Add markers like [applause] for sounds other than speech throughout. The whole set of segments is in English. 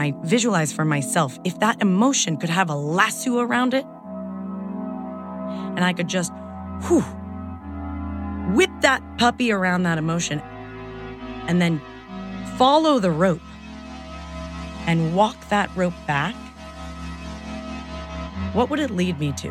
I visualize for myself if that emotion could have a lasso around it and I could just whew, whip that puppy around that emotion and then follow the rope and walk that rope back, what would it lead me to?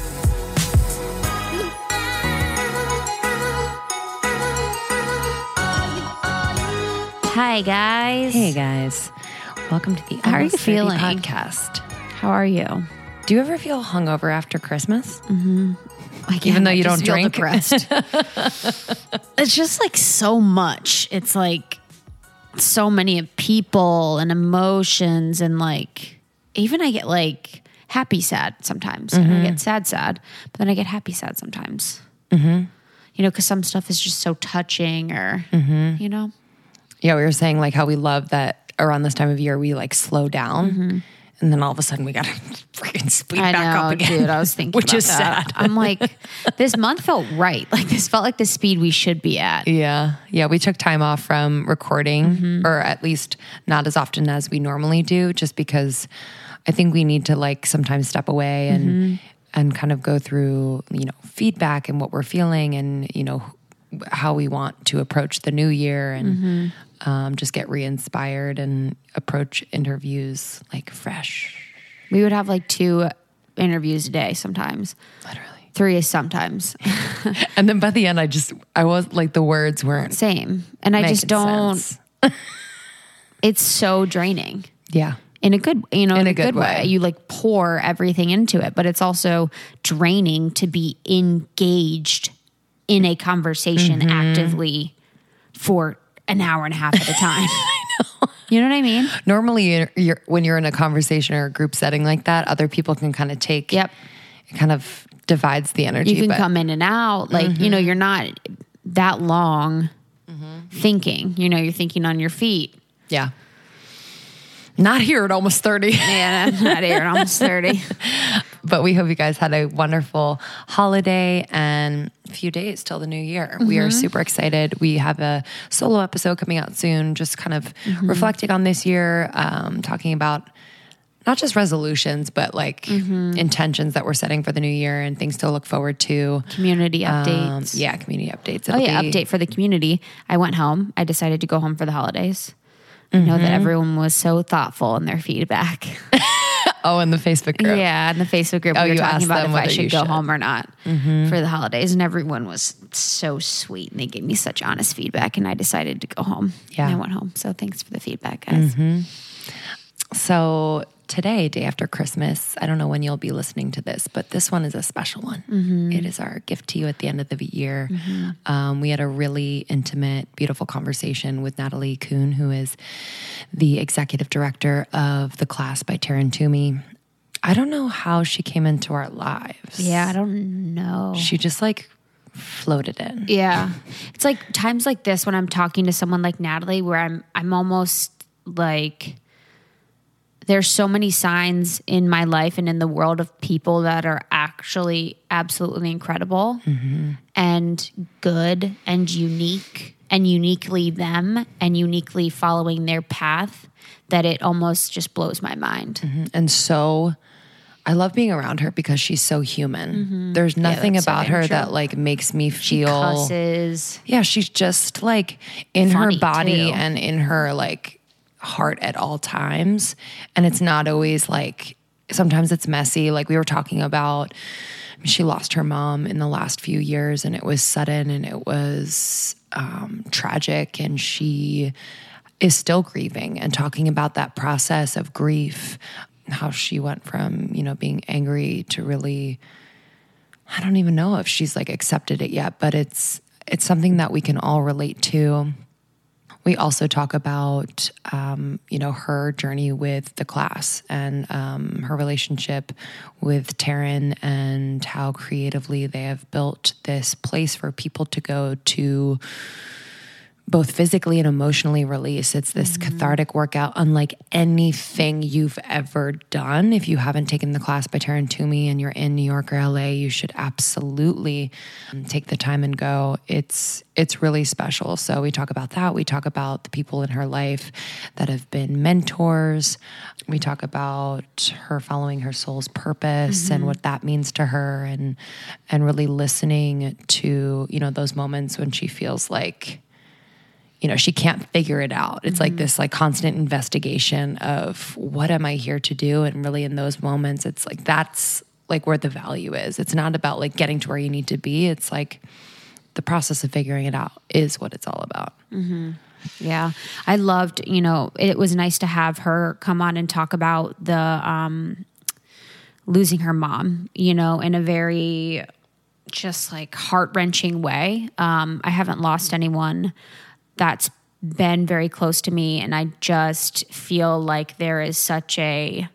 Hi, guys. Hey, guys. Welcome to the How are you feeling? podcast. How are you? Do you ever feel hungover after Christmas? Like, Even though you don't feel drink? depressed. [laughs] [laughs] it's just like so much. It's like so many people and emotions and like even I get like happy sad sometimes. And Mm-hmm. I get sad sad, but then I get happy sad sometimes. Mm-hmm. You know, because some stuff is just so touching or Mm-hmm. you know. Yeah, we were saying like how we love that around this time of year we like slow down. Mm-hmm. And then all of a sudden we got to [laughs] freaking speed I back know, up again. dude. I was thinking, [laughs] which is that. sad. I'm like, [laughs] this month felt right. Like this felt like the speed we should be at. Yeah. Yeah. We took time off from recording, mm-hmm. or at least not as often as we normally do, just because I think we need to like sometimes step away and mm-hmm. and kind of go through, you know, feedback and what we're feeling and, you know, how we want to approach the new year and um, just get re-inspired and approach interviews like fresh. We would have like two interviews a day sometimes. Literally. Three is sometimes. [laughs] And then by the end I just I was like the words weren't Same. And I just don't [laughs] it's so draining. Yeah. In a good you know, in, a a, good good, way. way. You like pour everything into it, but it's also draining to be engaged in a conversation Mm-hmm. actively for an hour and a half at a time. [laughs] You know what I mean? normally you're, you're, when you're in a conversation or a group setting like that other people can kind of take Yep. it kind of divides the energy You can but come in and out. Like, you know, you're not that long thinking. You know, you're thinking on your feet. yeah not here at almost 30 Yeah, not here, at almost 30. [laughs] but we hope you guys had a wonderful holiday and a few days till the new year we Mm-hmm. are super excited we have a solo episode coming out soon just kind of Mm-hmm. reflecting on this year um, talking about not just resolutions but like Mm-hmm. intentions that we're setting for the new year and things to look forward to Community Um, updates. yeah community updates Oh It'll yeah, be- update for the community. I went home. I decided to go home for the holidays. I know Mm-hmm. that everyone was so thoughtful in their feedback. [laughs] Oh, in the Facebook group. yeah, in the Facebook group, Oh, we were talking about if I should go should. Mm-hmm. home or not for the holidays, and everyone was so sweet, and they gave me such honest feedback, and I decided to go home. Yeah. and I went home. So thanks for the feedback, guys. So today, day after Christmas, I don't know when you'll be listening to this, but this one is a special one. Mm-hmm. It is our gift to you at the end of the year. Um, we had a really intimate, beautiful conversation with Natalie Kuhn, who is the executive director of the class by Taryn Toomey. I don't know how she came into our lives. Yeah, I don't know. She just like floated in. Yeah. It's like times like this when I'm talking to someone like Natalie where I'm I'm almost like there's so many signs in my life and in the world of people that are actually absolutely incredible and good and unique and uniquely them and uniquely following their path that it almost just blows my mind. Mm-hmm. and so I love being around her because she's so human. Mm-hmm. There's nothing so about damn her true. that like makes me She feel cusses. Yeah, she's just like in Funny, her body too. and in her like heart at all times. And it's not always like sometimes it's messy. Like we were talking about she lost her mom in the last few years, and it was sudden and it was um, tragic, and she is still grieving and talking about that process of grief, how she went from you know being angry to really. I don't even know if she's like accepted it yet, but it's it's something that we can all relate to we also talk about, um, you know, her journey with the class and um, her relationship with Taryn and how creatively they have built this place for people to go to both physically and emotionally release. It's this mm-hmm. cathartic workout, unlike anything you've ever done. If you haven't taken the class by Taryn Toomey and you're in New York or LA, you should absolutely um, take the time and go. It's it's really special. So we talk about that. We talk about the people in her life that have been mentors. We talk about her following her soul's purpose mm-hmm. and what that means to her and and really listening to, you know, those moments when she feels like you know she can't figure it out. It's mm-hmm. like this like constant investigation of what am i here to do? And really in those moments it's like that's like where the value is. It's not about like getting to where you need to be. It's like the process of figuring it out is what it's all about. Mm-hmm. yeah. I loved you know it was nice to have her come on and talk about the um losing her mom you know in a very just like heart wrenching way. Um i haven't lost anyone that's been very close to me. And I just feel like there is such a,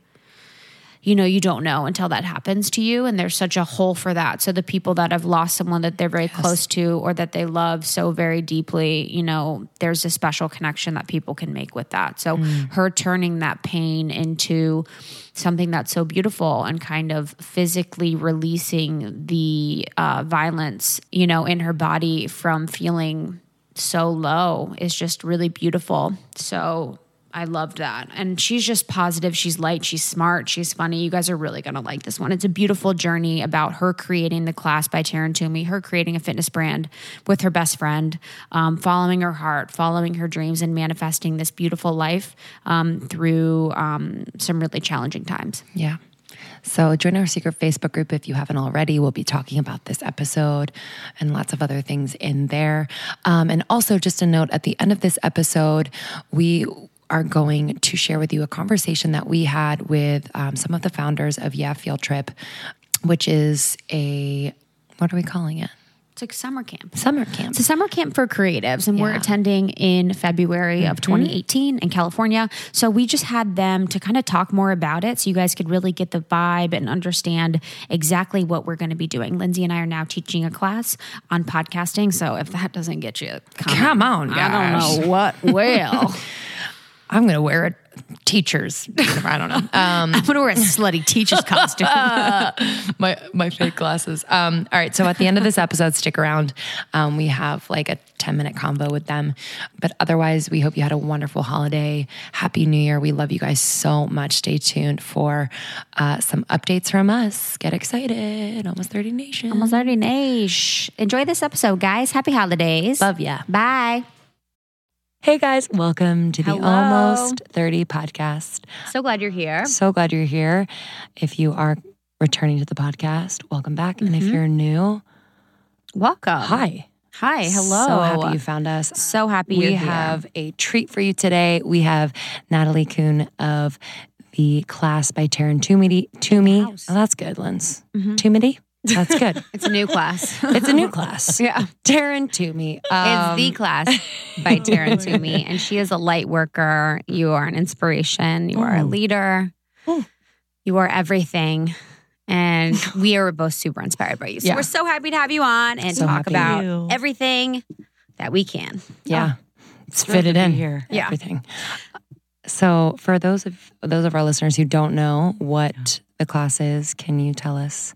you know, you don't know until that happens to you. And there's such a hole for that. So the people that have lost someone that they're very yes. close to or that they love so very deeply, you know, there's a special connection that people can make with that. So mm. her turning that pain into something that's so beautiful and kind of physically releasing the uh, violence, you know, in her body from feeling so low is just really beautiful. So I loved that. And she's just positive. She's light. She's smart. She's funny. You guys are really going to like this one. It's a beautiful journey about her creating the class by Taryn Toomey, her creating a fitness brand with her best friend, um, following her heart, following her dreams, and manifesting this beautiful life um, through um, some really challenging times. Yeah. So join our secret Facebook group if you haven't already. We'll be talking about this episode and lots of other things in there. Um, and also, just a note at the end of this episode, we are going to share with you a conversation that we had with um, some of the founders of Yeah Field Trip, which is a what are we calling it? It's like summer camp. Summer camp. It's a summer camp for creatives, and yeah. we're attending in February mm-hmm. of 2018 in California. So we just had them to kind of talk more about it, so you guys could really get the vibe and understand exactly what we're going to be doing. Lindsey and I are now teaching a class on podcasting. So if that doesn't get you, come, come on, guys. I don't know what will. [laughs] I'm going to wear a teacher's. I don't know. [laughs] Um, I'm to wear a slutty teacher's [laughs] costume. my my fake glasses. Um, all right. So at the end of this episode, stick around. Um, we have like a 10 minute convo with them. But otherwise, we hope you had a wonderful holiday. Happy New Year. We love you guys so much. Stay tuned for uh, some updates from us. Get excited. Almost 30 Nation. Almost 30 Nation. Enjoy this episode, guys. Happy holidays. Love ya. Bye. Hey guys, welcome to the Hello. Almost 30 podcast. So glad you're here. So glad you're here. If you are returning to the podcast, welcome back. Mm-hmm. And if mm-hmm. you're new, welcome. Hi. Hi, hello. So happy you found us. So happy we have a treat for you today. We have Natalie Kuhn of the class by Taryn Toomey. Toomey. Oh, that's good, Linz. Mm-hmm. Toomey? That's good. [laughs] it's a new class. it's a new class. [laughs] yeah. Taryn Toomey. Um, it's the class [laughs] by Taryn Toomey. And she is a light worker. You are an inspiration. You are a leader. You are everything. And we are both super inspired by you. So yeah. we're so happy to have you on and so talk about you. everything that we can. Yeah. Oh, it's fitted in here. Yeah. Everything. So for those of those of our listeners who don't know what yeah. the class is, can you tell us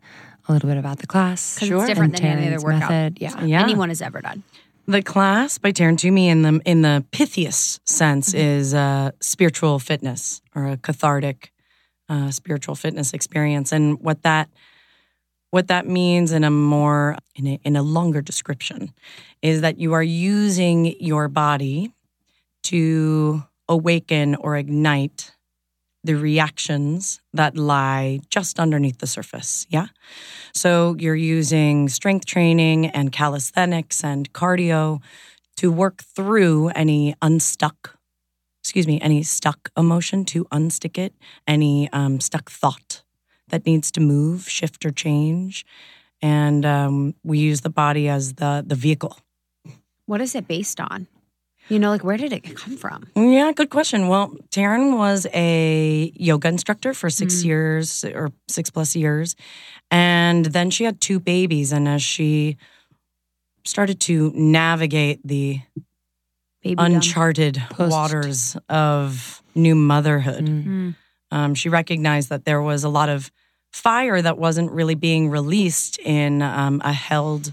a little bit about the class. Sure. It's different than any other workout method. Yeah. yeah. anyone has ever done. The class by Taryn Toomey in the in the pithiest sense mm-hmm. is uh, spiritual fitness or a cathartic uh, spiritual fitness experience, and what that what that means in a more in a, in a longer description is that you are using your body to awaken or ignite the reactions that lie just underneath the surface. Yeah. So you're using strength training and calisthenics and cardio to work through any unstuck, excuse me, any stuck emotion to unstick it, any um, stuck thought that needs to move, shift, or change. And um, we use the body as the the vehicle. What is it based on? You know, like where did it come from? Yeah, good question. Well, Taryn was a yoga instructor for six years or six plus years. And then she had two babies. And as she started to navigate the Baby uncharted Post. waters of new motherhood, Mm. um, she recognized that there was a lot of fire that wasn't really being released in um, a held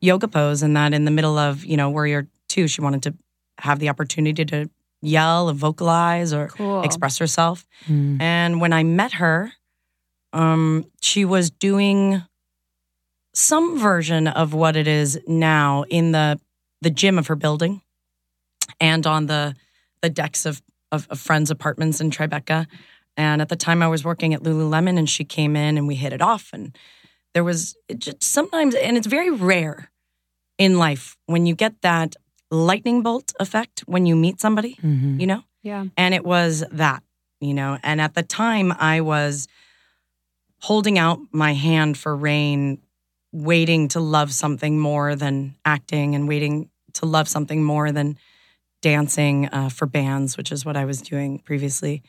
yoga pose, and that in the middle of you know warrior two, she wanted to have the opportunity to yell, or vocalize, or Cool. express herself. Mm. And when I met her, um, she was doing some version of what it is now in the the gym of her building, and on the the decks of of, of friends' apartments in Tribeca. And at the time, I was working at Lululemon, and she came in, and we hit it off. And there was it just sometimes, and it's very rare in life when you get that lightning bolt effect when you meet somebody, Mhm. you know. Yeah. And it was that, you know. And at the time, I was holding out my hand for rain, waiting to love something more than acting and waiting to love something more than dancing uh, for bands, which is what I was doing previously.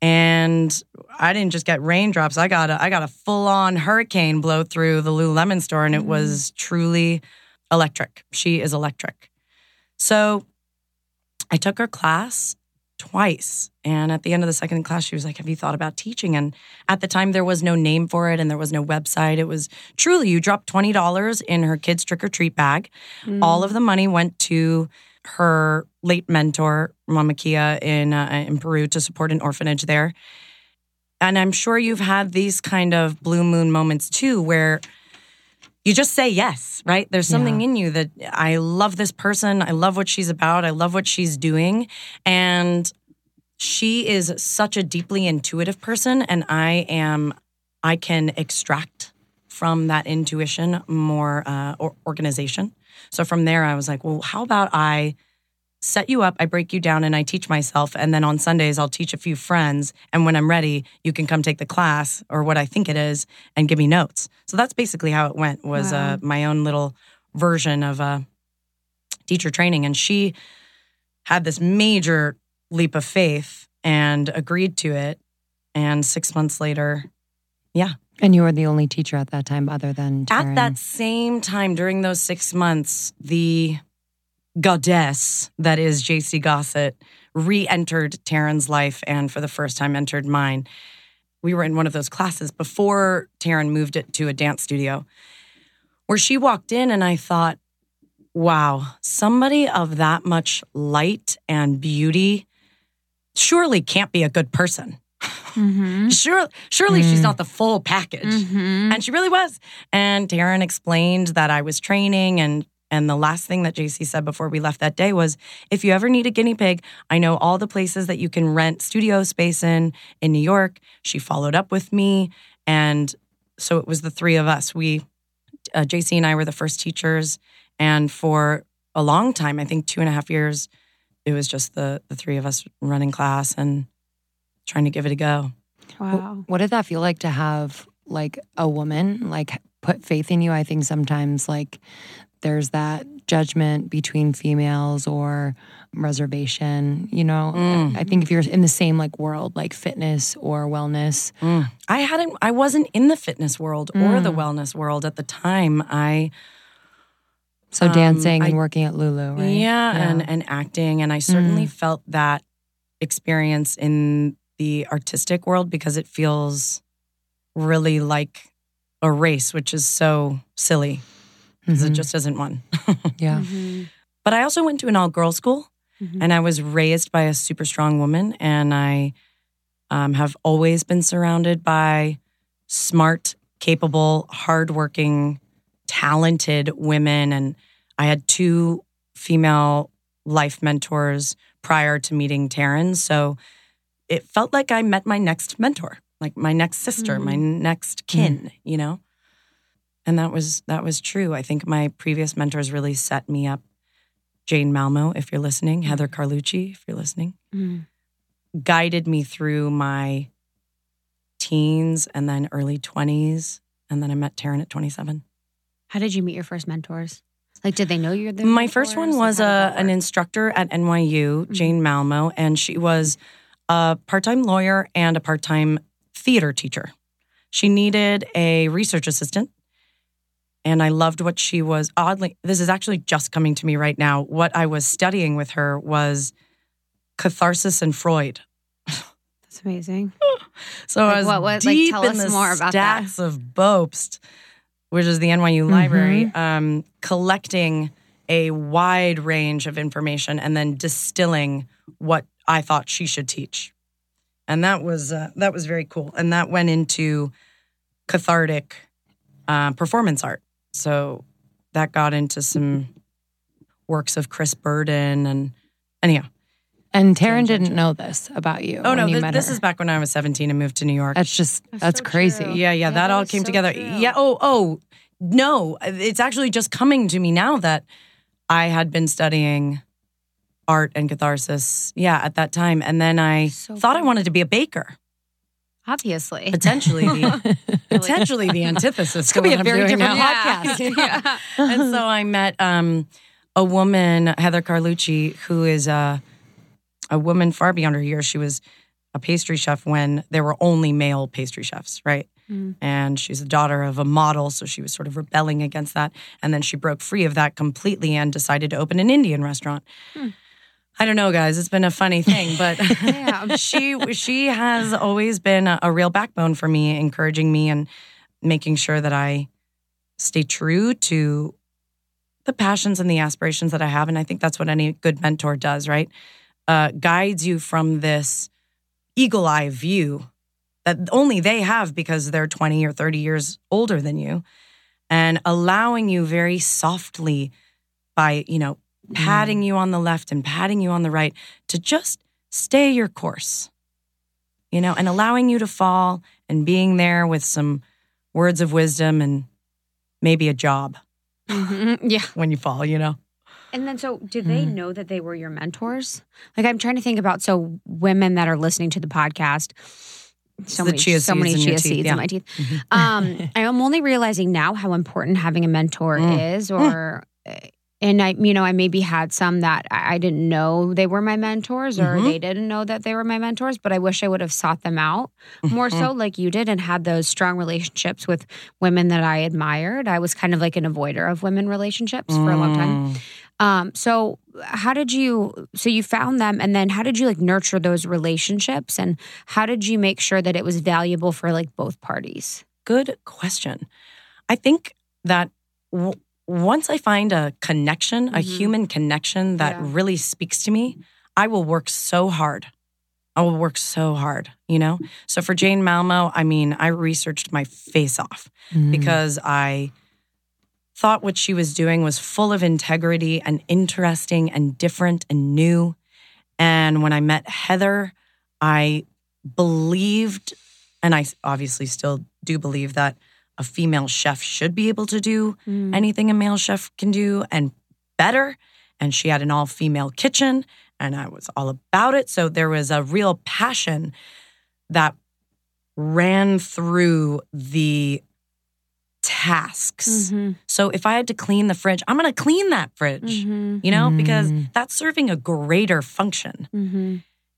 And I didn't just get raindrops. I got a, I got a full on hurricane blow through the Lululemon store, and it was truly electric. She is electric. So I took her class twice. And at the end of the second class, she was like, Have you thought about teaching? And at the time, there was no name for it and there was no website. It was truly, you dropped $20 in her kid's trick or treat bag. All of the money went to her late mentor, Mama Kia, in, uh, in Peru to support an orphanage there. And I'm sure you've had these kind of blue moon moments too, where you just say yes, right? There's something in you that I love this person. I love what she's about. I love what she's doing. And she is such a deeply intuitive person. And I am, I can extract from that intuition more uh, or organization. So from there, I was like, well, how about I set you up, I break you down, and I teach myself. And then on Sundays, I'll teach a few friends. And when I'm ready, you can come take the class or what I think it is and give me notes. So that's basically how it went. Was uh, my own little version of uh, teacher training, and she had this major leap of faith and agreed to it. And six months later, yeah, And you were the only teacher at that time, other than at that same time, during those six months, the goddess that is JC Gossett re entered Taryn's life and for the first time entered mine. We were in one of those classes before Taryn moved it to a dance studio where she walked in and I thought, wow, somebody of that much light and beauty surely can't be a good person. Mm-hmm. [laughs] Sure, surely she's not the full package. Mm-hmm. And she really was. And Taryn explained that I was training and and the last thing that JC said before we left that day was if you ever need a guinea pig, I know all the places that you can rent studio space in in New York. She followed up with me and so it was the three of us. We uh, JC and I were the first teachers and for a long time, I think two and a half years, it was just the the three of us running class and trying to give it a go. Wow. What did that feel like to have like a woman like put faith in you? I think sometimes like there's that judgment between females or reservation, you know. Mm. I think if you're in the same like world, like fitness or wellness, I hadn't I wasn't in the fitness world or the Mm. wellness world at the time. I so Um, dancing and I- working at Lulu, right? yeah, and and acting and I certainly Mm. felt that experience in the artistic world because it feels really like a race which is so silly because it Mhm. just isn't one. [laughs] yeah. Mm-hmm. But I also went to an all girls school Mhm. and I was raised by a super strong woman. And I um, have always been surrounded by smart, capable, hardworking, talented women. And I had two female life mentors prior to meeting Taryn. So it felt like I met my next mentor, like my next sister, my next kin, you know? And that was that was true. I think my previous mentors really set me up. Jane Malmo, if you're listening, mm-hmm. Heather Carlucci, if you're listening, Mm. guided me through my teens and then early 20s. And then I met Taryn at 27. How did you meet your first mentors? Like, did they know you're the My first one was a, uh, an instructor at NYU, mm-hmm. Jane Malmo, and she was a part time lawyer and a part time theater teacher. She needed a research assistant. And I loved what she was. Oddly, this is actually just coming to me right now. What I was studying with her was catharsis and Freud. That's amazing. [laughs] So Like, I was what- what- like, deep tell in us the more about that. stacks of Bobst, which is the NYU library, um, collecting a wide range of information and then distilling what I thought she should teach, and that was uh, that was very cool. And that went into cathartic uh, performance art. So that got into some works of Chris Burden and anyhow. And Taryn didn't know this about you. Oh when no, you this, met this her. is back when I was 17 and moved to New York. That's just that's, so crazy. true. Yeah, yeah, that, that all came so together. true. Yeah. Oh, oh, no. It's actually just coming to me now that I had been studying art and catharsis. Yeah, at that time, and then I So thought I wanted to be a baker. Obviously. Potentially, the, [laughs] potentially the antithesis. to [laughs] could be what a I'm very doing different now. podcast. yeah. [laughs] and so I met um, a woman, Heather Carlucci, who is a a woman far beyond her years. She was a pastry chef when there were only male pastry chefs, right? Mm. And she's the daughter of a model, so she was sort of rebelling against that. And then she broke free of that completely and decided to open an Indian restaurant. I don't know, guys. It's been a funny thing, [laughs] but Yeah. [laughs] she she has always been a, a real backbone for me, encouraging me and making sure that I stay true to the passions and the aspirations that I have. And I think that's what any good mentor does, right? Uh, guides you from this eagle eye view that only they have because they're 20 or 30 years older than you and allowing you very softly by, you know, patting you on the left and patting you on the right to just stay your course, you know, and allowing you to fall and being there with some words of wisdom and maybe a job Mhm. [laughs] Yeah. when you fall, you know. And then, so did they know that they were your mentors? Like, I'm trying to think about so women that are listening to the podcast. So the many, chia so seeds many chia teeth, seeds yeah. in my teeth. Um, [laughs] I'm only realizing now how important having a mentor Mm. is, or and I, you know, I maybe had some that I didn't know they were my mentors, or Mhm. they didn't know that they were my mentors. But I wish I would have sought them out more Mm-hmm. so, like you did, and had those strong relationships with women that I admired. I was kind of like an avoider of women relationships for a long time. Mm. Um, so how did you so you found them and then how did you like nurture those relationships and how did you make sure that it was valuable for like both parties? Good question. I think that w- once I find a connection, a Mhm. human connection that Yeah. really speaks to me, I will work so hard. I will work so hard, you know? So for Jane Malmo, I mean, I researched my face off because I thought what she was doing was full of integrity and interesting and different and new. And when I met Heather, I believed, and I obviously still do believe that a female chef should be able to do anything a male chef can do and better. And she had an all female kitchen, and I was all about it. So there was a real passion that ran through the tasks. Mm-hmm. So if I had to clean the fridge, I'm going to clean that fridge, you know, because that's serving a greater function. Mm-hmm.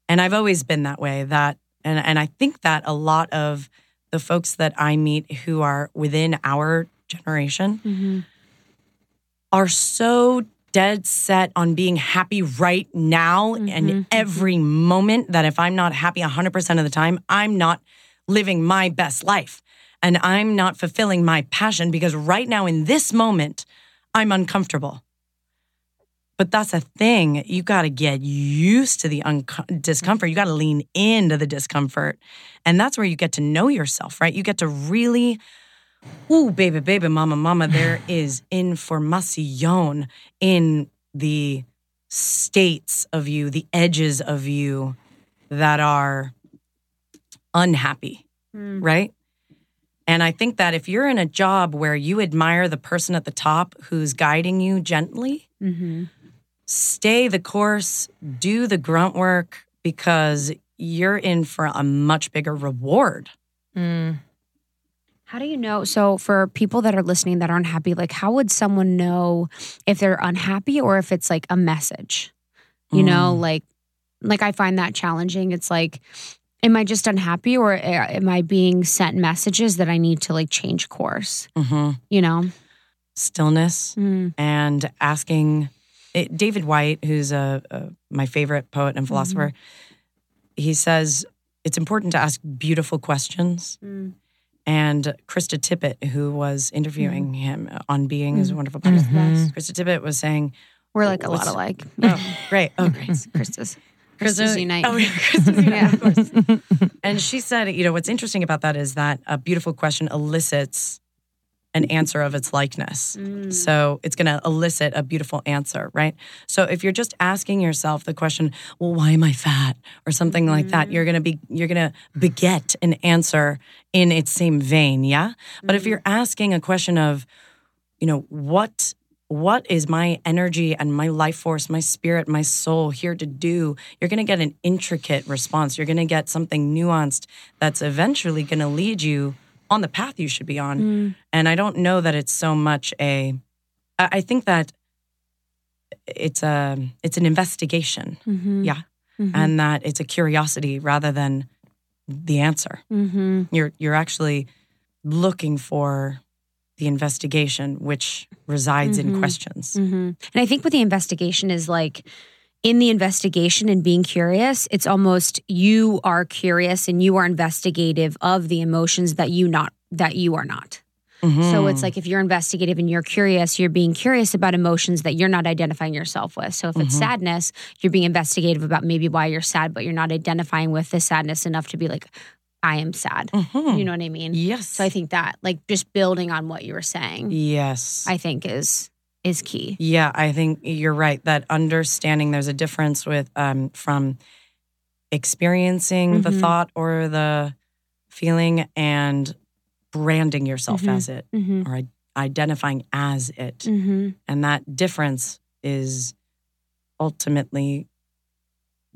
And I've always been that way. That and and I think that a lot of the folks that I meet who are within our generation Mm-hmm. are so dead set on being happy right now and every moment that if I'm not happy 100% of the time, I'm not living my best life and I'm not fulfilling my passion because right now in this moment, I'm uncomfortable. But that's a thing. You got to get used to the unco- discomfort. You got to lean into the discomfort. And that's where you get to know yourself, right? You get to really Ooh, baby, baby, mama, mama, there [sighs] is informacion in the states of you, the edges of you that are unhappy, mm. right? And I think that if you're in a job where you admire the person at the top who's guiding you gently, mm-hmm. Stay the course, do the grunt work because you're in for a much bigger reward. How do you know? So, for people that are listening that aren't happy, like, how would someone know if they're unhappy or if it's like a message? You know, like, like I find that challenging. It's like, am I just unhappy or uh, am I being sent messages that I need to like change course? hmm You know, Stillness Mm. and asking it, David Whyte, who's a, a my favorite poet and philosopher, mm-hmm. he says it's important to ask beautiful questions. Mm. And Krista Tippett, who was interviewing mm-hmm. him on Being, is a mm-hmm. wonderful podcast. Krista Tippett was saying, we're like a lot alike. [laughs] "Oh, great, [laughs] oh, great." Krista's. Krista's Unite. Oh, yeah, Krista's Unite, of [laughs] course. And she said, you know, what's interesting about that is that a beautiful question elicits an answer of its likeness. Mm. So it's going to elicit a beautiful answer, right? So if you're just asking yourself the question, well, why am I fat? Or something like that, you're mm. going to be, you're going to beget an answer in its same vein. Yeah. But if mm. you're asking a question of, you know, what what is my energy and my life force, my spirit, my soul here to do? You're going to get an intricate response. You're going to get something nuanced that's eventually going to lead you on the path you should be on. And I don't know that it's so much a. I think that it's a it's an investigation, Mm-hmm. yeah, and that it's a curiosity rather than the answer. Mm-hmm. You're you're actually looking for the investigation, which resides in questions. Mm-hmm. And I think with the investigation is like in the investigation and being curious, it's almost you are curious and you are investigative of the emotions that you not that you are not. Mm-hmm. So it's like if you're investigative and you're curious, you're being curious about emotions that you're not identifying yourself with. So if it's mm-hmm. sadness, you're being investigative about maybe why you're sad, but you're not identifying with the sadness enough to be like, I am sad. Mm-hmm. You know what I mean? Yes. So I think that like just building on what you were saying, yes. I think is is key. Yeah, I think you're right. That understanding there's a difference with um, from experiencing the Mhm. thought or the feeling and branding yourself Mhm. as it Mm-hmm. or identifying as it. Mm-hmm. And that difference is ultimately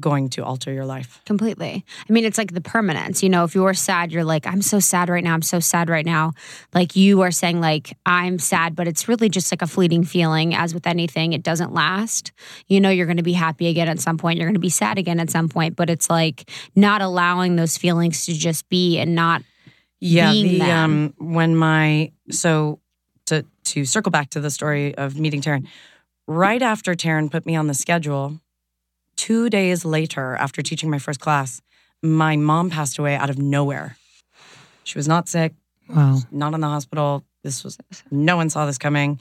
going to alter your life. Completely. I mean, it's like the permanence. You know, if you're sad, you're like, I'm so sad right now. I'm so sad right now. Like you are saying, like, I'm sad, but it's really just like a fleeting feeling. As with anything, it doesn't last. You know, you're going to be happy again at some point. You're going to be sad again at some point, but it's like not allowing those feelings to just be and not. Yeah, the um when my so to to circle back to the story of meeting Taryn, right after Taryn put me on the schedule, two days later after teaching my first class, my mom passed away out of nowhere. She was not sick, Wow. not in the hospital. This was no one saw this coming,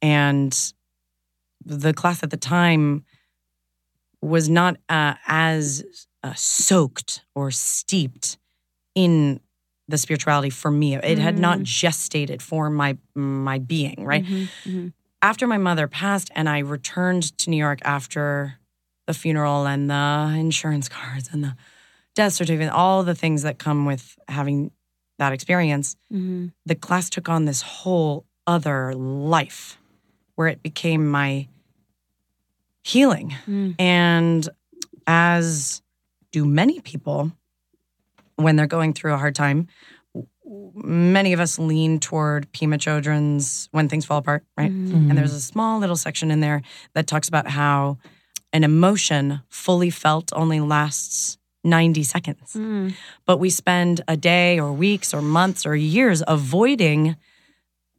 and the class at the time was not uh, as uh, soaked or steeped in the spirituality for me. It had not gestated for my my being, right? After my mother passed and I returned to New York after the funeral and the insurance cards and the death certificate, all the things that come with having that experience, mm-hmm. the class took on this whole other life where it became my healing. Mm. And as do many people when they're going through a hard time, many of us lean toward Pema Chodron's When Things Fall Apart, right? Mm-hmm. And there's mm-hmm. a small little section in there that talks about how an emotion fully felt only lasts 90 seconds. Hmm. But we spend a day or weeks or months or years avoiding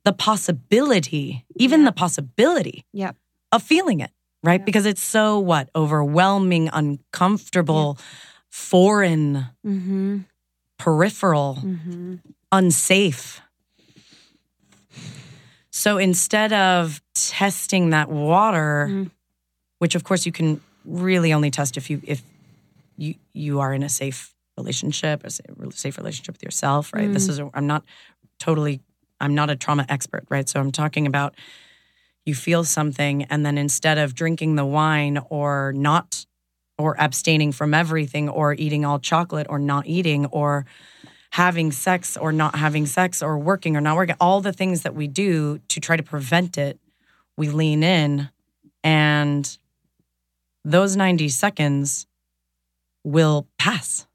the possibility, even the possibility Yep. of feeling it, right? Because it's so what? Overwhelming, uncomfortable, foreign, Mm-hmm. peripheral, mm-hmm. unsafe. So instead of testing that water, mm. Which of course you can really only test if you if you you are in a safe relationship, a safe relationship with yourself, right? This mm. is a, I'm not totally I'm not a trauma expert, right? So I'm talking about you feel something and then instead of drinking the wine or not or abstaining from everything or eating all chocolate or not eating or having sex or not having sex or working or not working, all the things that we do to try to prevent it, we lean in and those 90 seconds will pass.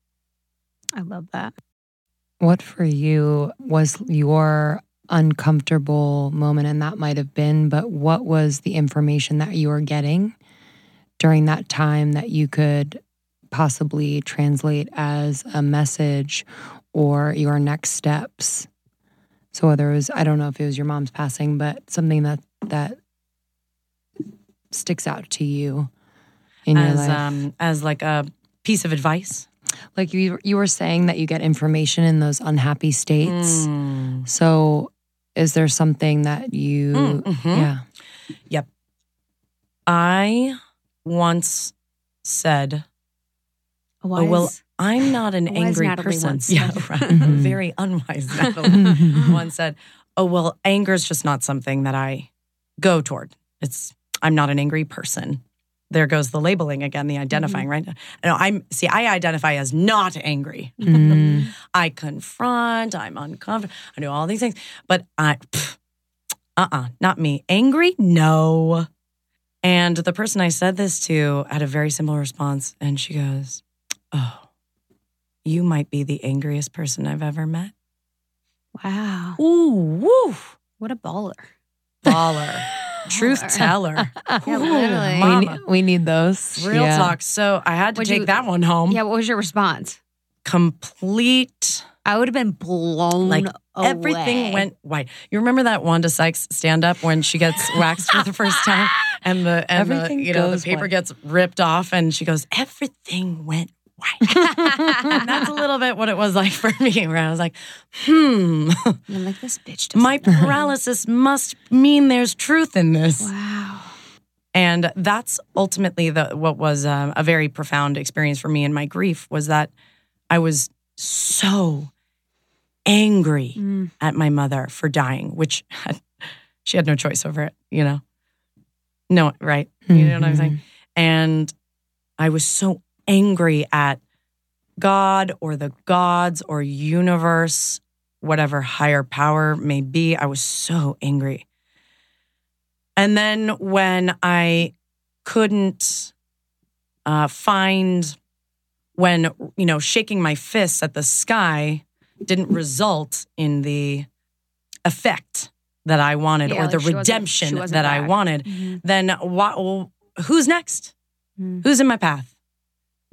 I love that. What for you was your uncomfortable moment? And that might have been, but what was the information that you were getting during that time that you could possibly translate as a message or your next steps? So whether it was, I don't know if it was your mom's passing, but something that that sticks out to you in your as life. um as like a piece of advice. like you you were saying that you get information in those unhappy states. Mm. So is there something that you Mm, mhm. yeah. Yep. I once said, Wise. "Oh well, I'm not an Wise angry Natalie person." once [laughs] yeah, said. right. Mhm. [laughs] very unwise [laughs] Natalie once said, "Oh well, anger is just not something that I go toward. It's I'm not an angry person." There goes the labeling again, the identifying, right? No, I'm see, I identify as not angry. Mm. [laughs] I confront, I'm uncomfortable, I do all these things, but I, uh uh not me. Angry? No. And the person I said this to had a very simple response, and she goes, Oh, you might be the angriest person I've ever met. wow. Ooh, woo. What a baller. Baller. [laughs] Truth [laughs] teller. Yeah, literally. We, need, we need those. Real Yeah. talk. So I had to Would take you- that one home. Yeah, what was your response? Complete I would have been blown Like, away. Everything went white. You remember that Wanda Sykes stand up when she gets [laughs] waxed for the first time, and the and Everything the, you know the paper white. gets ripped off, and she goes, "Everything went white." and [laughs] that's a little bit what it was like [laughs] for me, where I was like, "Hmm, I'm like, this bitch doesn't my paralysis must mean there's truth in this." Wow. And that's ultimately the what was um, a very profound experience for me in my grief was that I was so angry Mm. at my mother for dying, which had, she had no choice over it, you know. No, right? You know what I'm saying? And I was so angry at God or the gods or universe, whatever higher power may be. I was so angry. And then when I couldn't uh, find, when, you know, shaking my fists at the sky didn't result in the effect that I wanted Yeah, or the like wasn't- redemption wasn't that I back. wanted, Mhm. then what, well, who's next? Mm. Who's in my path?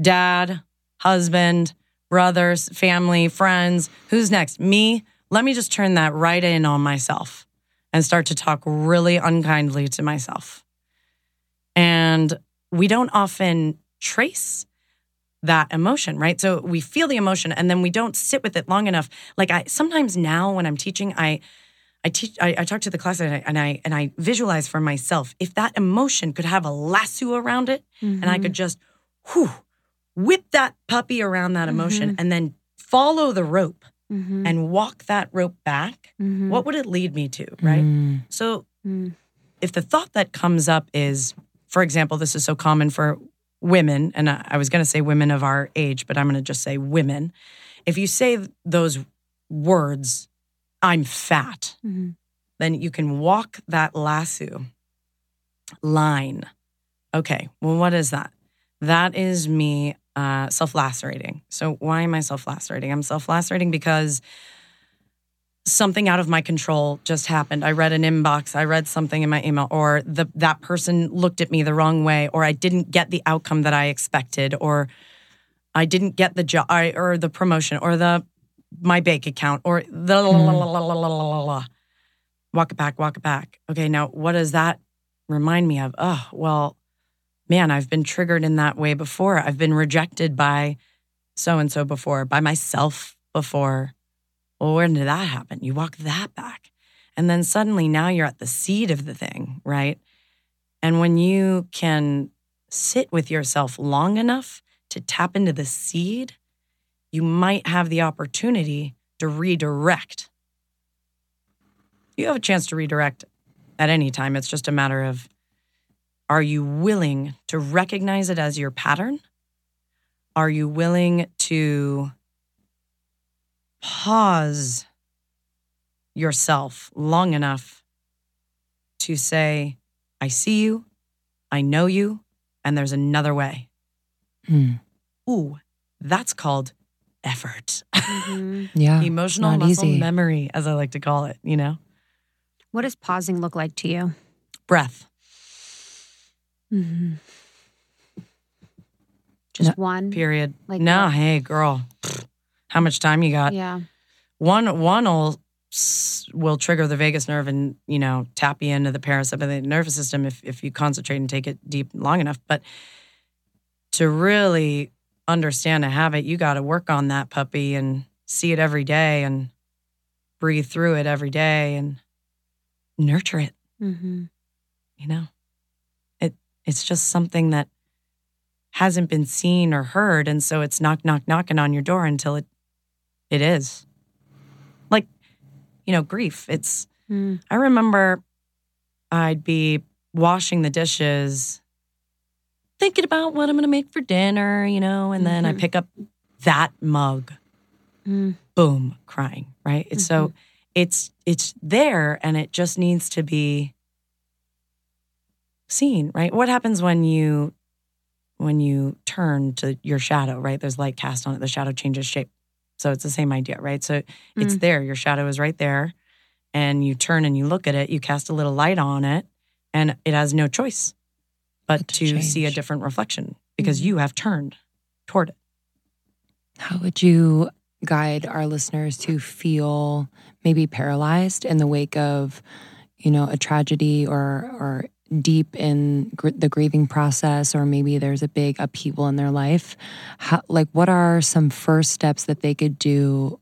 Dad, husband, brothers, family, friends. Who's next? Me? Let me just turn that right in on myself and start to talk really unkindly to myself. And we don't often trace that emotion, right? So we feel the emotion and then we don't sit with it long enough. Like I sometimes now when I'm teaching, I I teach I, I talk to the class and I, and I and I visualize for myself if that emotion could have a lasso around it and I mm-hmm. could just whew, whip that puppy around that emotion and then follow the rope Mhm. and walk that rope back, Mhm. what would it lead me to, right? Mm. So Mm. if the thought that comes up is, for example, this is so common for women, and I I was going to say women of our age, but I'm going to just say women. If you say those words, I'm fat, Mhm. then you can walk that lasso line. Okay, well, what is that? That is me uh, self lacerating. So, why am I self lacerating? I'm self lacerating because something out of my control just happened. I read an inbox, I read something in my email, or the, that person looked at me the wrong way, or I didn't get the outcome that I expected, or I didn't get the job or the promotion or the my bank account or the mm. la, la, la, la, la, la, la, walk it back, walk it back. Okay, now what does that remind me of? Oh, well, man, I've been triggered in that way before. I've been rejected by so and so before, by myself before. Well, when did that happen? You walk that back. And then suddenly now you're at the seed of the thing, right? And when you can sit with yourself long enough to tap into the seed, you might have the opportunity to redirect. You have a chance to redirect at any time. It's just a matter of are you willing to recognize it as your pattern are you willing to pause yourself long enough to say, I see you, I know you, and there's another way? Hmm. Ooh, that's called effort. [laughs] Yeah. Emotional not muscle easy. memory, as I like to call it, you know? What does pausing look like to you? Breath. Just one. Period. Like no, what? hey, girl, how much time you got? Yeah. One one will will trigger the vagus nerve and you know tap you into the parasympathetic nervous system if if you concentrate and take it deep long enough. But to really understand a habit, you got to work on that puppy and see it every day and breathe through it every day and nurture it. Mm-hmm. You know, it's just something that hasn't been seen or heard, and so it's knock knock knocking on your door until it it is. Like, you know, grief. It's. Mm. I remember I'd be washing the dishes, thinking about what I'm going to make for dinner, you know, and then I Mhm. pick up that mug, Mm. boom, crying. Right. It's so it's it's there, and it just needs to be seen. Right. What happens when you when you turn to your shadow? Right. There's light cast on it. The shadow changes shape. So it's the same idea, right? So it's Mm. there. Your shadow is right there, and you turn and you look at it. You cast a little light on it, and it has no choice but to see a different reflection because Mm-hmm. you have turned toward it. How would you guide our listeners to feel maybe paralyzed in the wake of, you know, a tragedy or or deep in gr- the grieving process, or maybe there's a big upheaval in their life? How, like, what are some first steps that they could do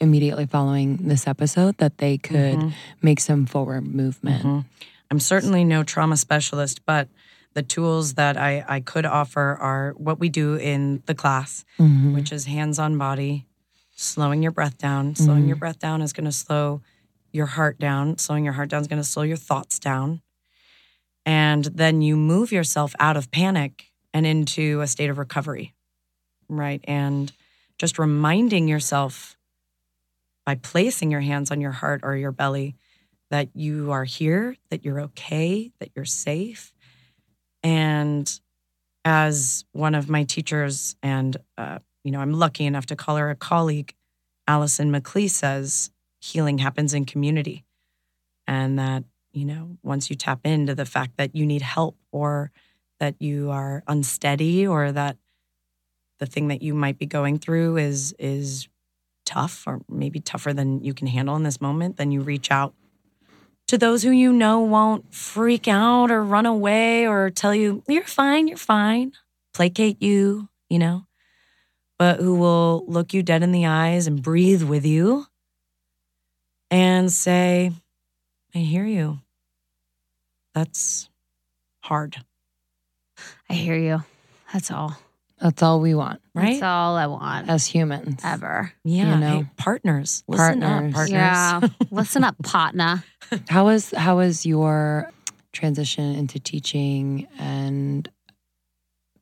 immediately following this episode that they could Mhm. make some forward movement? Mhm. I'm certainly no trauma specialist, but the tools that I, I could offer are what we do in the class, Mhm. which is hands on body, slowing your breath down. Slowing your breath down is going to slow your heart down. Slowing your heart down is going to slow your thoughts down. And then you move yourself out of panic and into a state of recovery, right? And just reminding yourself by placing your hands on your heart or your belly that you are here, that you're okay, that you're safe. And as one of my teachers, and uh, you know, I'm lucky enough to call her a colleague, Allison McLeese says, healing happens in community, and that you know, once you tap into the fact that you need help or that you are unsteady or that the thing that you might be going through is is tough or maybe tougher than you can handle in this moment, then you reach out to those who you know won't freak out or run away or tell you, you're fine, you're fine, placate you, you know, but who will look you dead in the eyes and breathe with you and say, I hear you. That's hard, I hear you. That's all. That's all we want right? That's all I want as humans. ever. yeah, you know? hey, partners. Listen Partners. up, partners. Yeah. [laughs] Listen up, partner. How was how was your transition into teaching and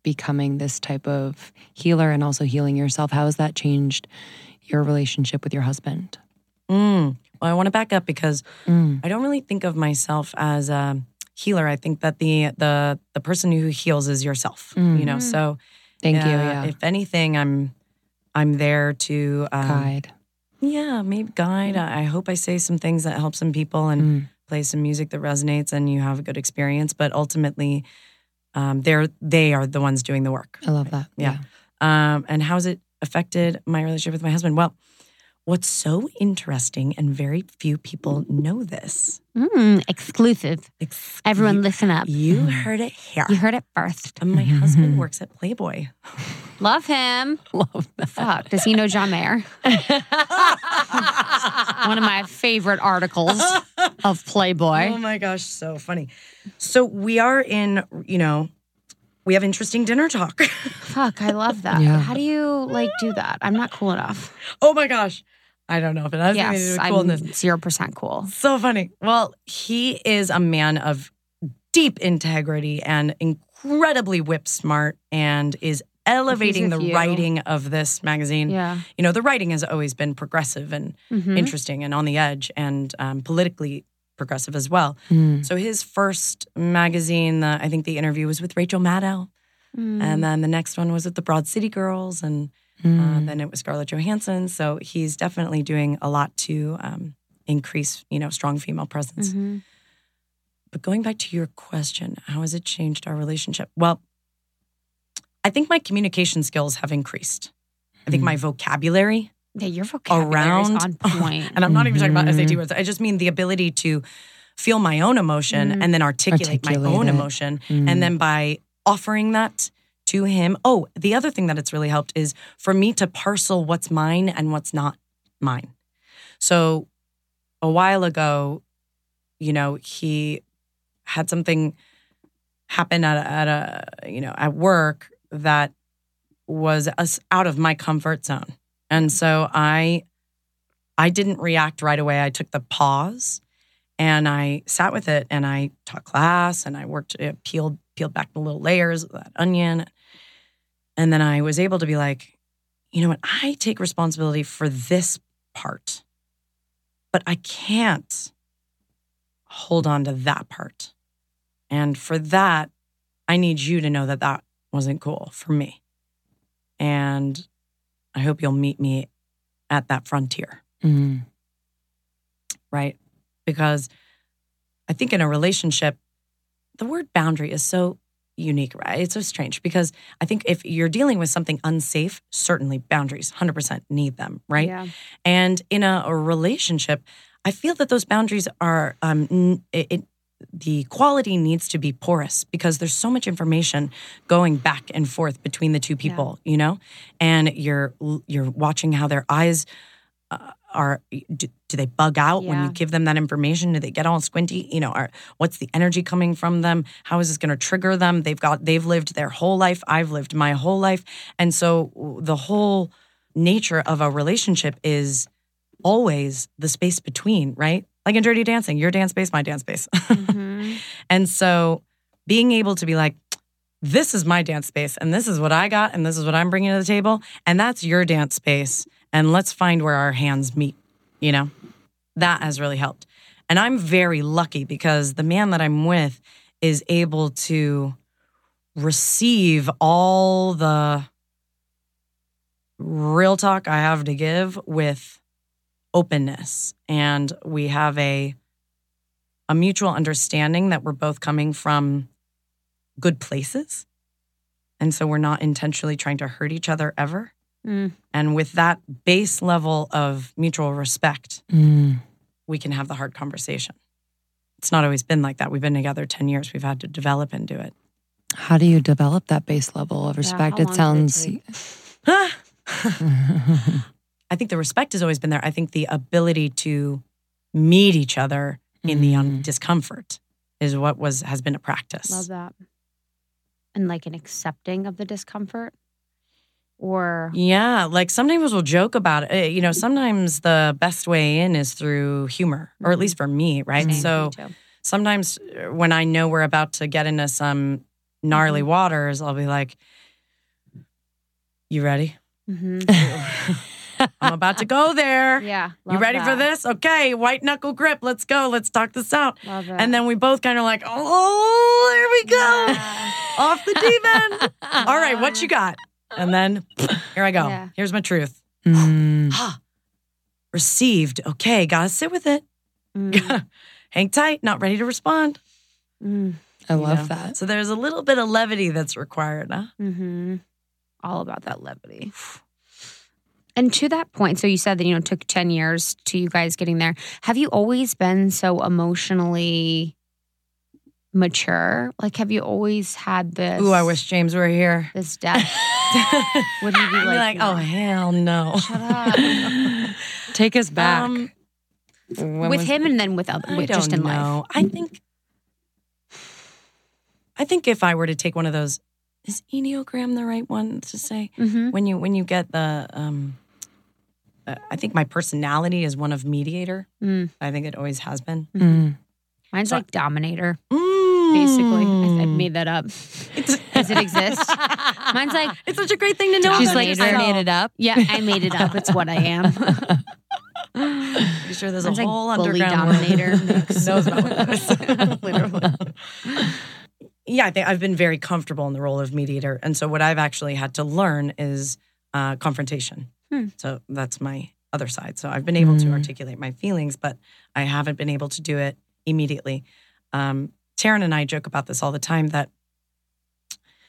becoming this type of healer and also healing yourself? How has that changed your relationship with your husband? Mm. Well, I want to back up because Mm. I don't really think of myself as a healer. I think that the the the person who heals is yourself. Mm. You know, so Thank you. uh, Yeah. If anything, I'm I'm there to um, Guide. Yeah, maybe guide. I I hope I say some things that help some people and Mm. play some music that resonates, and you have a good experience. But ultimately, um, they're they are the ones doing the work. I love that. Yeah. Um, and how's it affected my relationship with my husband? Well, what's so interesting, and very few people know this. Mm, exclusive. Ex- Everyone, listen up. you heard it here. You heard it first. And my husband works at Playboy. [laughs] Love him. Love that. Fuck. Does he know John Mayer? [laughs] One of my favorite articles of Playboy. Oh my gosh, so funny. So we are in, you know, we have interesting dinner talk. [laughs] Fuck, I love that. Yeah. How do you like do that? I'm not cool enough. oh my gosh. I don't know if it has anything to do yes, with I'm coolness. zero percent cool. So funny. Well, he is a man of deep integrity and incredibly whip smart and is elevating the with you. writing of this magazine. Yeah. You know, the writing has always been progressive and Mhm. interesting and on the edge and um, politically progressive as well. Mm. So his first magazine, the, I think the interview was with Rachel Maddow. Mm. And then the next one was with the Broad City Girls. And Mm. uh, then it was Scarlett Johansson. So he's definitely doing a lot to um, increase, you know, strong female presence. Mhm. But going back to your question, how has it changed our relationship? Well, I think my communication skills have increased. I think my vocabulary Yeah, your vocabulary around is on point. [laughs] and I'm not even talking about Mhm. SAT words. I just mean the ability to feel my own emotion Mhm. and then articulate, my own it. emotion. Mm. And then by offering that to him, oh, the other thing that it's really helped is for me to parcel what's mine and what's not mine. So a while ago, you know, he had something happen at a, at a you know at work that was us out of my comfort zone, and so I I didn't react right away. I took the pause and I sat with it and I taught class and I worked uh, peeled peeled back the little layers of that onion, and then I was able to be like, you know what, I take responsibility for this part, but I can't hold on to that part. And for that, I need you to know that that wasn't cool for me. And I hope you'll meet me at that frontier, Mm. right? Because I think in a relationship, the word boundary is so unique, right? It's so strange because I think if you're dealing with something unsafe, certainly boundaries, 100% need them, right? Yeah. And in a, a relationship, I feel that those boundaries are um, n- it, it the quality needs to be porous because there's so much information going back and forth between the two people, you know, and you're you're watching how their eyes uh, are. Do, do they bug out when you give them that information? Do they get all squinty? You know, are what's the energy coming from them? How is this going to trigger them? They've got they've lived their whole life. I've lived my whole life, and so the whole nature of a relationship is always the space between, right? Like in Dirty Dancing, your dance space, my dance space. Mhm. [laughs] and so being able to be like, this is my dance space and this is what I got and this is what I'm bringing to the table and that's your dance space and let's find where our hands meet, you know? That has really helped. And I'm very lucky because the man that I'm with is able to receive all the real talk I have to give with openness and we have a a mutual understanding that we're both coming from good places and so we're not intentionally trying to hurt each other ever Mm. and with that base level of mutual respect Mm. we can have the hard conversation it's not always been like that we've been together 10 years we've had to develop into it How do you develop that base level of respect? how it long did it sounds. [laughs] I think the respect has always been there. I think the ability to meet each other in the un- Mm. discomfort is what was has been a practice. Love that. And like an accepting of the discomfort or Yeah, like sometimes we'll joke about it. Uh, You know, sometimes the best way in is through humor, or at least for me, right? Same, me So too. sometimes uh, when I know we're about to get into some gnarly Mm-hmm. waters, I'll be like, "You ready? Mhm. [laughs] I'm about to go there. yeah. You ready for this? Okay, white knuckle grip. Let's go. Let's talk this out." Love it. And then we both kind of like, oh, here we go. Yeah. [laughs] Off the deep end. [laughs] All right, what you got? And then [clears throat] here I go. Yeah. Here's my truth. Mm. Ah, [gasps] received. Okay, gotta sit with it. Mm, [laughs] Hang tight, not ready to respond. mm, I you love know? that. So there's a little bit of levity that's required, huh? mhm. All about that levity. [sighs] And to that point, so you said that you know it took ten years to you guys getting there. Have you always been so emotionally mature? Like, have you always had this? Ooh, I wish James were here. this depth. [laughs] [laughs] Would he be I'd like, oh, hell no. Shut up. [laughs] Take us back. Um, with was- him and then with other, I with don't just in know. life. I think I think if I were to take one of those, is Enneagram the right one to say? Mm-hmm. When you when you get the um uh, I think my personality is one of mediator. Mm. I think it always has been. Mm. Mine's So- like Dominator, basically. I, I Mm. made that up. It's, it's Does it exist? Mine's like, It's such a great thing to know. She's like, yourself. I made it up. yeah, I made it up. It's what I am. Pretty sure there's a Mine's like whole bully underground dominator [laughs] world knows about what that is. [laughs] Literally. Yeah, I think I've been very comfortable in the role of mediator, and so what I've actually had to learn is uh, confrontation. Hmm. So that's my other side. So I've been able to Mm. articulate my feelings, but I haven't been able to do it immediately. Um, Taryn and I joke about this all the time that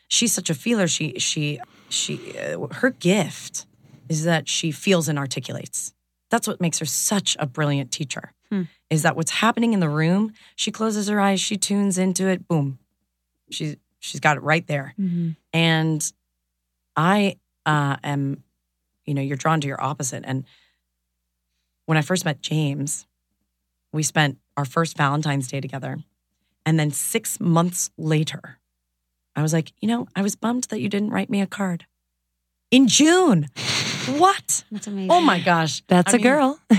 she's such a feeler. She she she uh, her gift is that she feels and articulates. That's what makes her such a brilliant teacher. Hmm. Is that what's happening in the room? She closes her eyes, she tunes into it, boom. She's she's got it right there. Mhm. And I uh, am, you know, you're drawn to your opposite. And when I first met James, we spent our first Valentine's Day together. And then six months later, I was like, you know, I was bummed that you didn't write me a card in June. [laughs] what? That's amazing. Oh my gosh. That's a a girl. [laughs]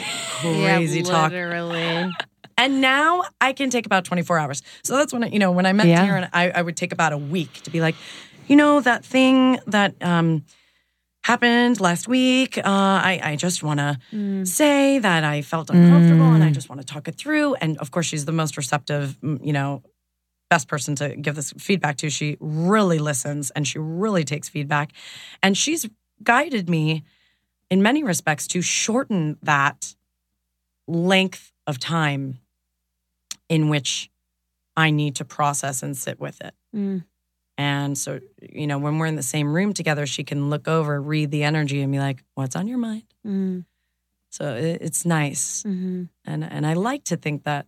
Crazy talk. Literally. And now I can take about 24 hours. So that's when I, you know, when I met Yeah. Taryn, I, I would take about a week to be like, you know, that thing that um, happened last week. Uh, I, I just want to Mm. say that I felt uncomfortable and I just want to talk it through. And of course, she's the most receptive, mm, you know, best person to give this feedback to. She really listens and she really takes feedback. And she's guided me in many respects to shorten that length of time in which I need to process and sit with it. Mm. And so, you know, when we're in the same room together, she can look over, read the energy, and be like, "What's on your mind?" Mm. So it's nice, Mhm. and and I like to think that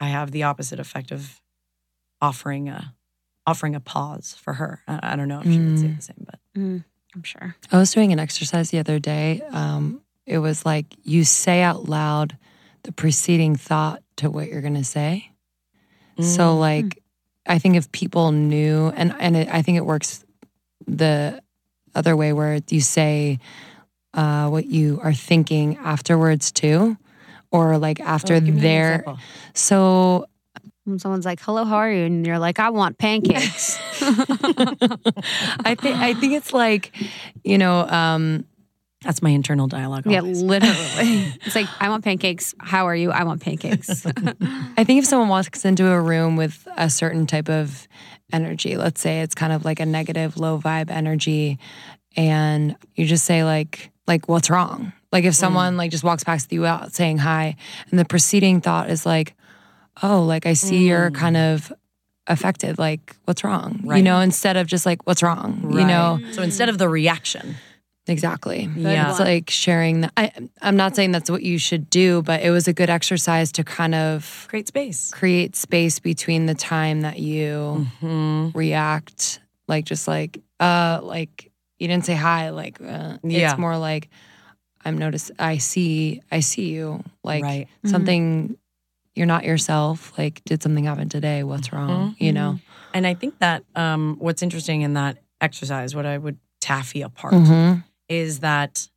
I have the opposite effect of offering a offering a pause for her. I, I don't know if she would say Mm. the same, but Mm. I'm sure. I was doing an exercise the other day. Um, it was like you say out loud the preceding thought to what you're going to say. So, like, I think if people knew, and and it, I think it works the other way where you say uh, what you are thinking afterwards too, or like after Oh, give me an their. So When someone's like, "Hello, how are you?" and you're like, "I want pancakes." [laughs] [laughs] I think I think it's like, you know, um, that's my internal dialogue. yeah, always. literally. [laughs] it's like, "I want pancakes. How are you? I want pancakes." I think if someone walks into a room with a certain type of energy, let's say it's kind of like a negative, low vibe energy, and you just say like, like what's wrong? Like if someone like just walks past you out saying hi, and the preceding thought is like, oh, like I see you're kind of affected. Like what's wrong? You know, instead of just like what's wrong? You know, So instead of the reaction, Exactly. Yeah. It's like sharing that. I, I'm not saying that's what you should do, but it was a good exercise to kind of create space. create space between the time that you Mm-hmm. react, like just like, uh, like you didn't say hi, like, uh, Yeah. it's more like, I'm notice, I see, I see you, like Right. something, you're not yourself. Like, did something happen today? What's wrong? You know? And I think that um, what's interesting in that exercise, what I would taffy apart, Mm-hmm. is that,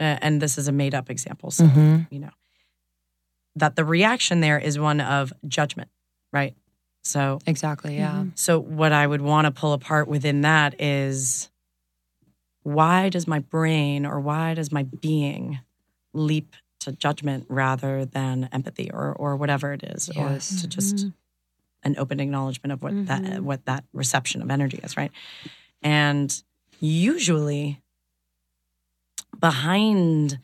uh, and this is a made up example, so, Mhm. you know, that the reaction there is one of judgment, right? So, Exactly. Yeah. so what I would want to pull apart within that is why does my brain or why does my being leap to judgment rather than empathy or or whatever it is Yes. or to just an open acknowledgement of what that what that reception of energy is right? And usually behind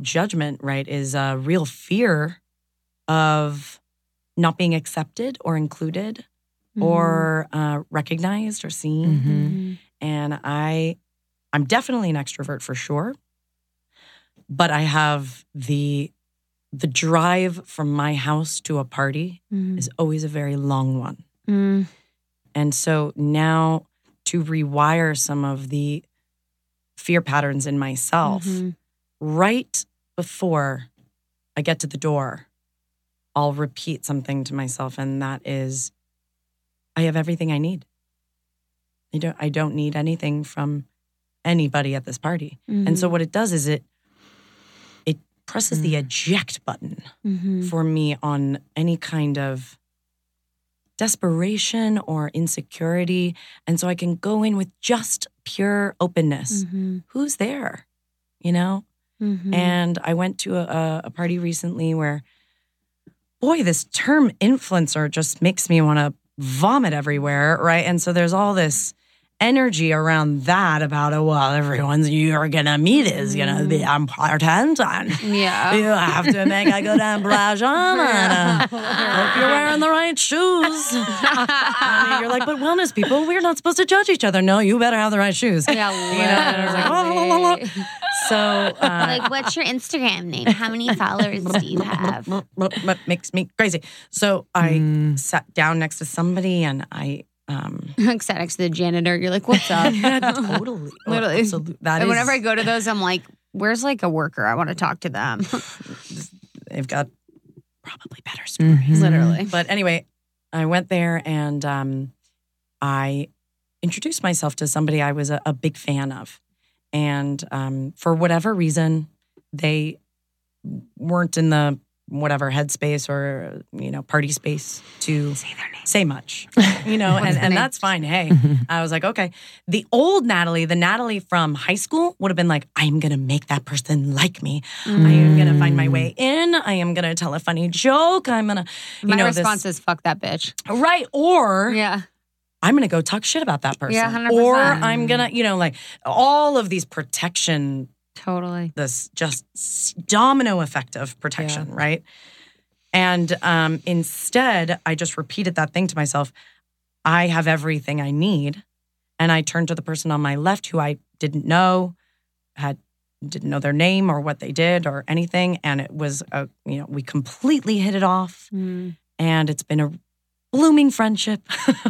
judgment right is a real fear of not being accepted or included or uh, recognized or seen. Mhm. and i i'm definitely an extrovert for sure but i have the the drive from my house to a party Mm. is always a very long one Mm. and so now to rewire some of the fear patterns in myself Mhm. right before i get to the door i'll repeat something to myself and that is i have everything i need i don't i don't need anything from anybody at this party and so what it does is it presses the eject button Mhm. for me on any kind of desperation or insecurity. And so I can go in with just pure openness. Mm-hmm. Who's there? You know? Mm-hmm. And I went to a, a party recently where, boy, this term influencer just makes me want to vomit everywhere, right? And so there's all this energy around that about, oh, well, everyone's you're gonna meet is gonna be important. And yeah. you have to make a good impression. And, uh, hope you're wearing the right shoes. [laughs] And you're like, but wellness people, we're not supposed to judge each other. No, you better have the right shoes. Yeah, You know, and I was like, "Oh, la, la, la." literally. So, uh, like, what's your Instagram name? How many followers do you have? what, [laughs] what makes me crazy. So I sat down next to somebody and I um [laughs] next to the janitor. You're like, what's up? yeah, totally. [laughs] Oh, Literally. absolute- that and is- whenever I go to those, I'm like, where's like a worker? I want to talk to them. [laughs] they've got probably better stories. Literally. But anyway, I went there and um I introduced myself to somebody I was a, a big fan of. And um, for whatever reason, they weren't in the whatever headspace or you know party space to say their name. say much you know [laughs] and, and that's fine. Hey i was like okay. The old natalie the natalie from high school would have been like i'm gonna make that person like me. I am gonna find my way mm. in. I am gonna tell a funny joke. I'm gonna you My know response this is, fuck that bitch. right or Yeah. i'm gonna go talk shit about that person. Yeah, 100%. or i'm gonna you know like all of these protection Totally. this just domino effect of protection, right? And um, instead, I just repeated that thing to myself. I have everything I need, and I turned to the person on my left who I didn't know, had didn't know their name or what they did or anything, and it was a you know we completely hit it off, Mm. and it's been a blooming friendship. [laughs]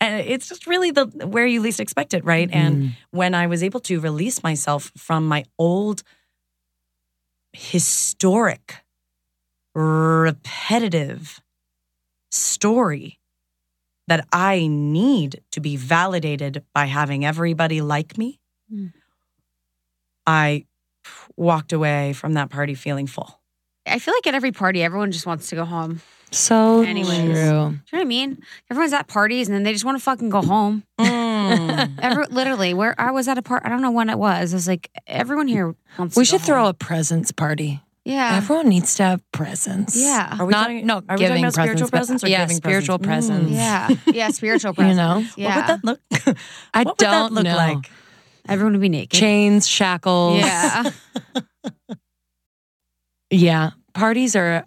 And it's just really the where you least expect it, right? And when I was able to release myself from my old historic repetitive story that I need to be validated by having everybody like me, Mm. I walked away from that party feeling full. I feel like at every party, everyone just wants to go home. So Anyways. true. Do you know what I mean? Everyone's at parties and then they just want to fucking go home. Mm. [laughs] Every, literally, where I was at a party, I don't know when it was. I was like, everyone here wants. We to go should throw home. a presents party. Yeah. Everyone needs to have presents. Yeah. Are we Not talking, no are we talking giving about spiritual presents, presents or yeah, giving spiritual presents? presents. Yeah. [laughs] Yeah. Spiritual presence. [laughs] You know? Yeah. What would that look? I what would that don't look know. like? Everyone would be naked. Chains, shackles. Yeah. Yeah. Parties are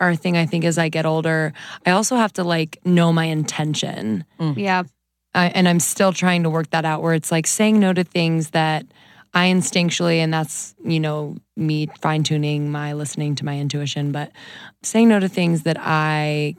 are a thing I think as I get older. I also have to like know my intention. Mm. yeah. I, and I'm still trying to work that out where it's like saying no to things that I instinctually, and that's, you know, me fine tuning my listening to my intuition, but saying no to things that I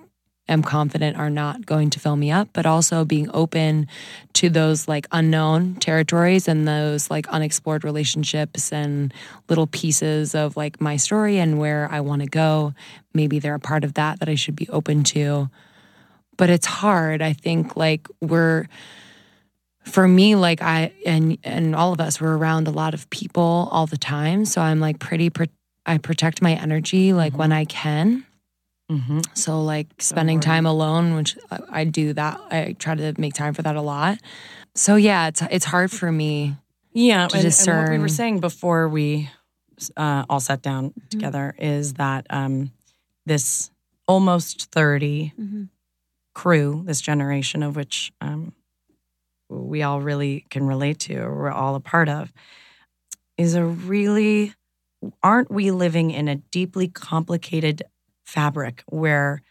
am confident are not going to fill me up, but also being open to those like unknown territories and those like unexplored relationships and little pieces of like my story and where I want to go. Maybe they're a part of that that I should be open to but it's hard. I think like we're for me like I and and all of us we're around a lot of people all the time, so I'm like pretty pro- I protect my energy like mm-hmm. when I can. Mm-hmm. So like spending time alone, which I, I do that. I try to make time for that a lot. So yeah, it's it's hard for me. Yeah, to and, and what we were saying before we uh, all sat down together is that um, this almost 30 Mhm. crew, this generation of which um, we all really can relate to, or we're all a part of, is a really, aren't we living in a deeply complicated fabric where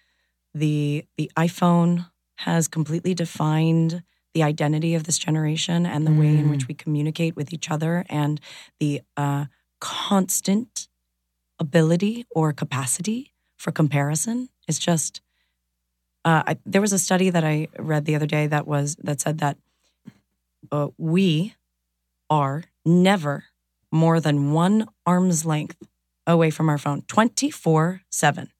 the the iPhone has completely defined the identity of this generation and the way in which we communicate with each other and the uh, constant ability or capacity for comparison is just uh, I, there was a study that I read the other day that was that said that uh, we are never more than one arm's length away from our phone 24 7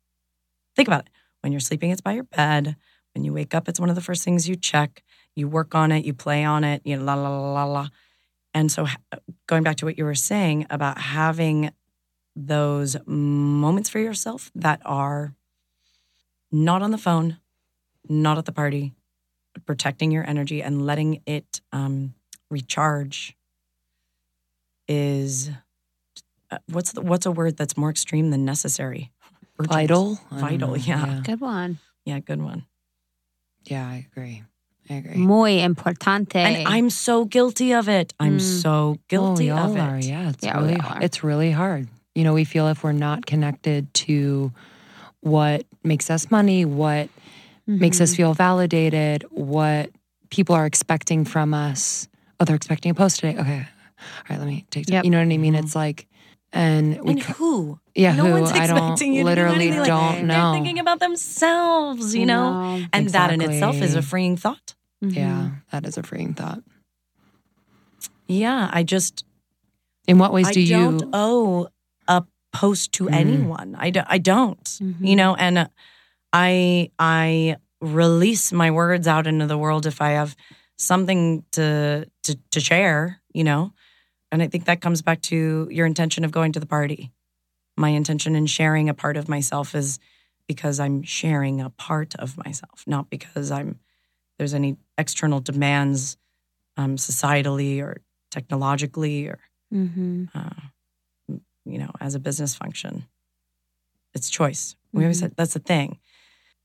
think about it. When you're sleeping it's by your bed. When you wake up it's one of the first things you check. You work on it you play on it you know, la la la la la. And so going back to what you were saying about having those moments for yourself that are not on the phone not at the party, protecting your energy and letting it um, recharge is uh, what's the, what's a word that's more extreme than necessary? Urgent. Vital. Vital, yeah. yeah. Good one. Yeah, good one. Yeah, I agree. I agree. Muy importante. And I'm so guilty of it. I'm Mm. so guilty oh, we of all it. Are. Yeah, it's Yeah, really all are. it's really hard. You know, we feel if we're not connected to what makes us money, what makes Mm-hmm. us feel validated, what people are expecting from us. Oh, they're expecting a post today. Okay, all right, let me take. Time. Yep. You know what I mean? It's like, and And who? Yeah, no who? one's I don't- expecting you to do literally anything. Like, don't know. They're thinking about themselves, you know? No. And that in itself is a freeing thought. yeah, that is a freeing thought. Yeah, I just In what ways I do you? don't owe a post to Mm. anyone. I, do, I don't. You know, and I I release my words out into the world if I have something to to to share, you know. And I think that comes back to your intention of going to the party. My intention in sharing a part of myself is because I'm sharing a part of myself, not because I'm there's any external demands um, societally or technologically or Mm-hmm. uh, you know, as a business function. It's choice. We always said that's the thing.